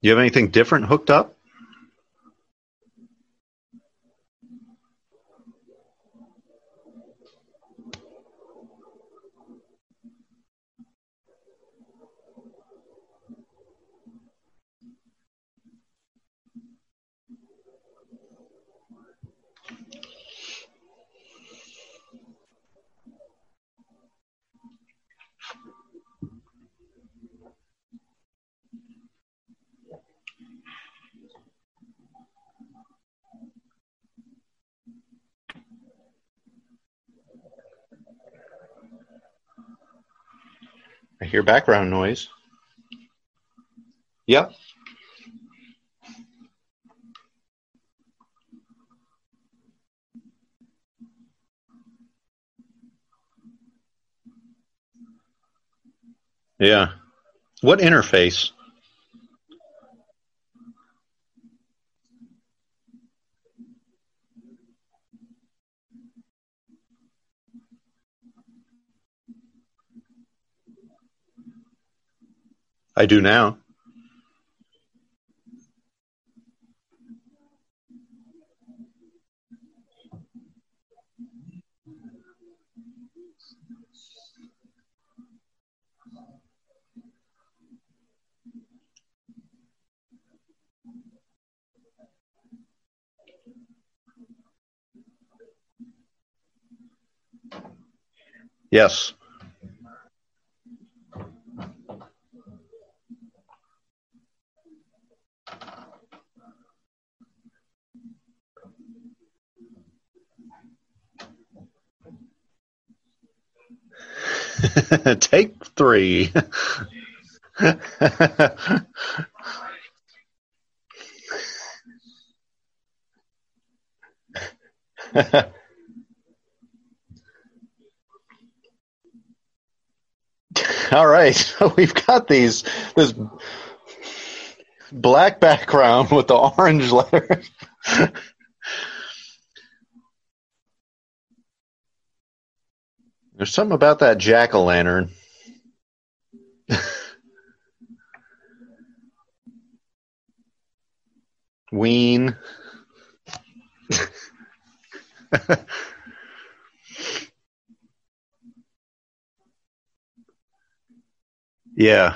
You have anything different hooked up? I hear background noise. Yep. Yeah. What interface? I do now. Yes. Take three. All right, so we've got these this black background with the orange letters. There's something about that jack o' lantern. Ween. yeah.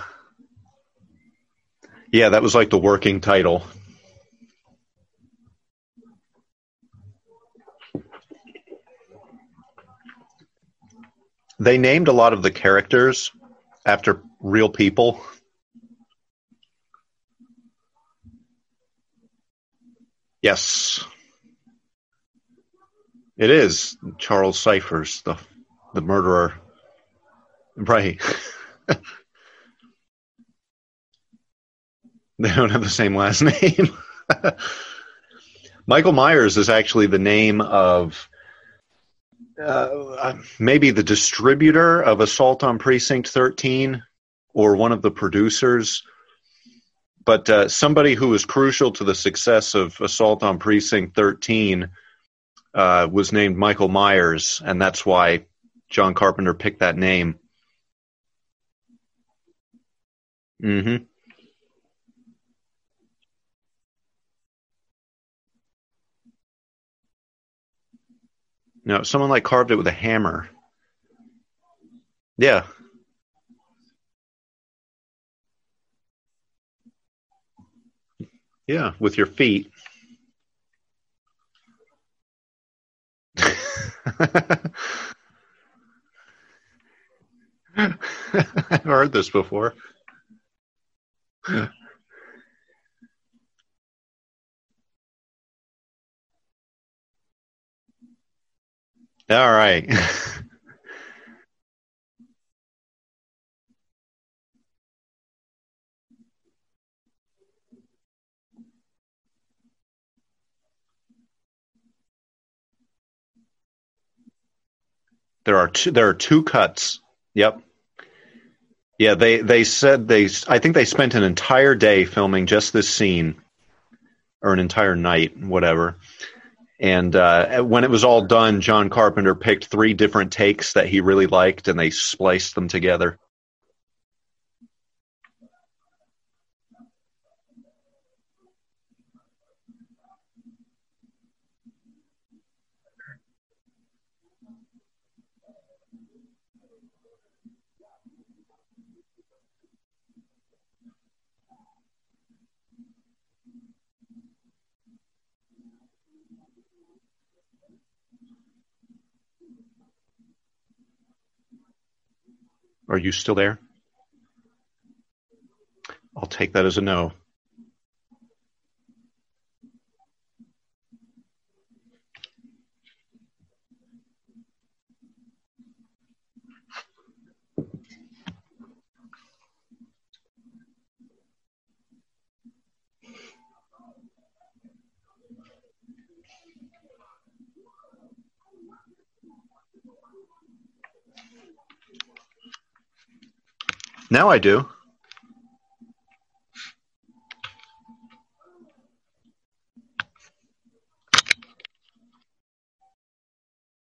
Yeah, that was like the working title. They named a lot of the characters after real people. Yes. It is Charles Cyphers, the the murderer. Right. they don't have the same last name. Michael Myers is actually the name of uh, maybe the distributor of Assault on Precinct 13 or one of the producers, but uh, somebody who was crucial to the success of Assault on Precinct 13 uh, was named Michael Myers, and that's why John Carpenter picked that name. Mm-hmm. No, someone like carved it with a hammer. Yeah. Yeah, with your feet. I've heard this before. All right. there are two there are two cuts. Yep. Yeah, they they said they I think they spent an entire day filming just this scene or an entire night, whatever. And uh, when it was all done, John Carpenter picked three different takes that he really liked, and they spliced them together. Are you still there? I'll take that as a no. Now I do.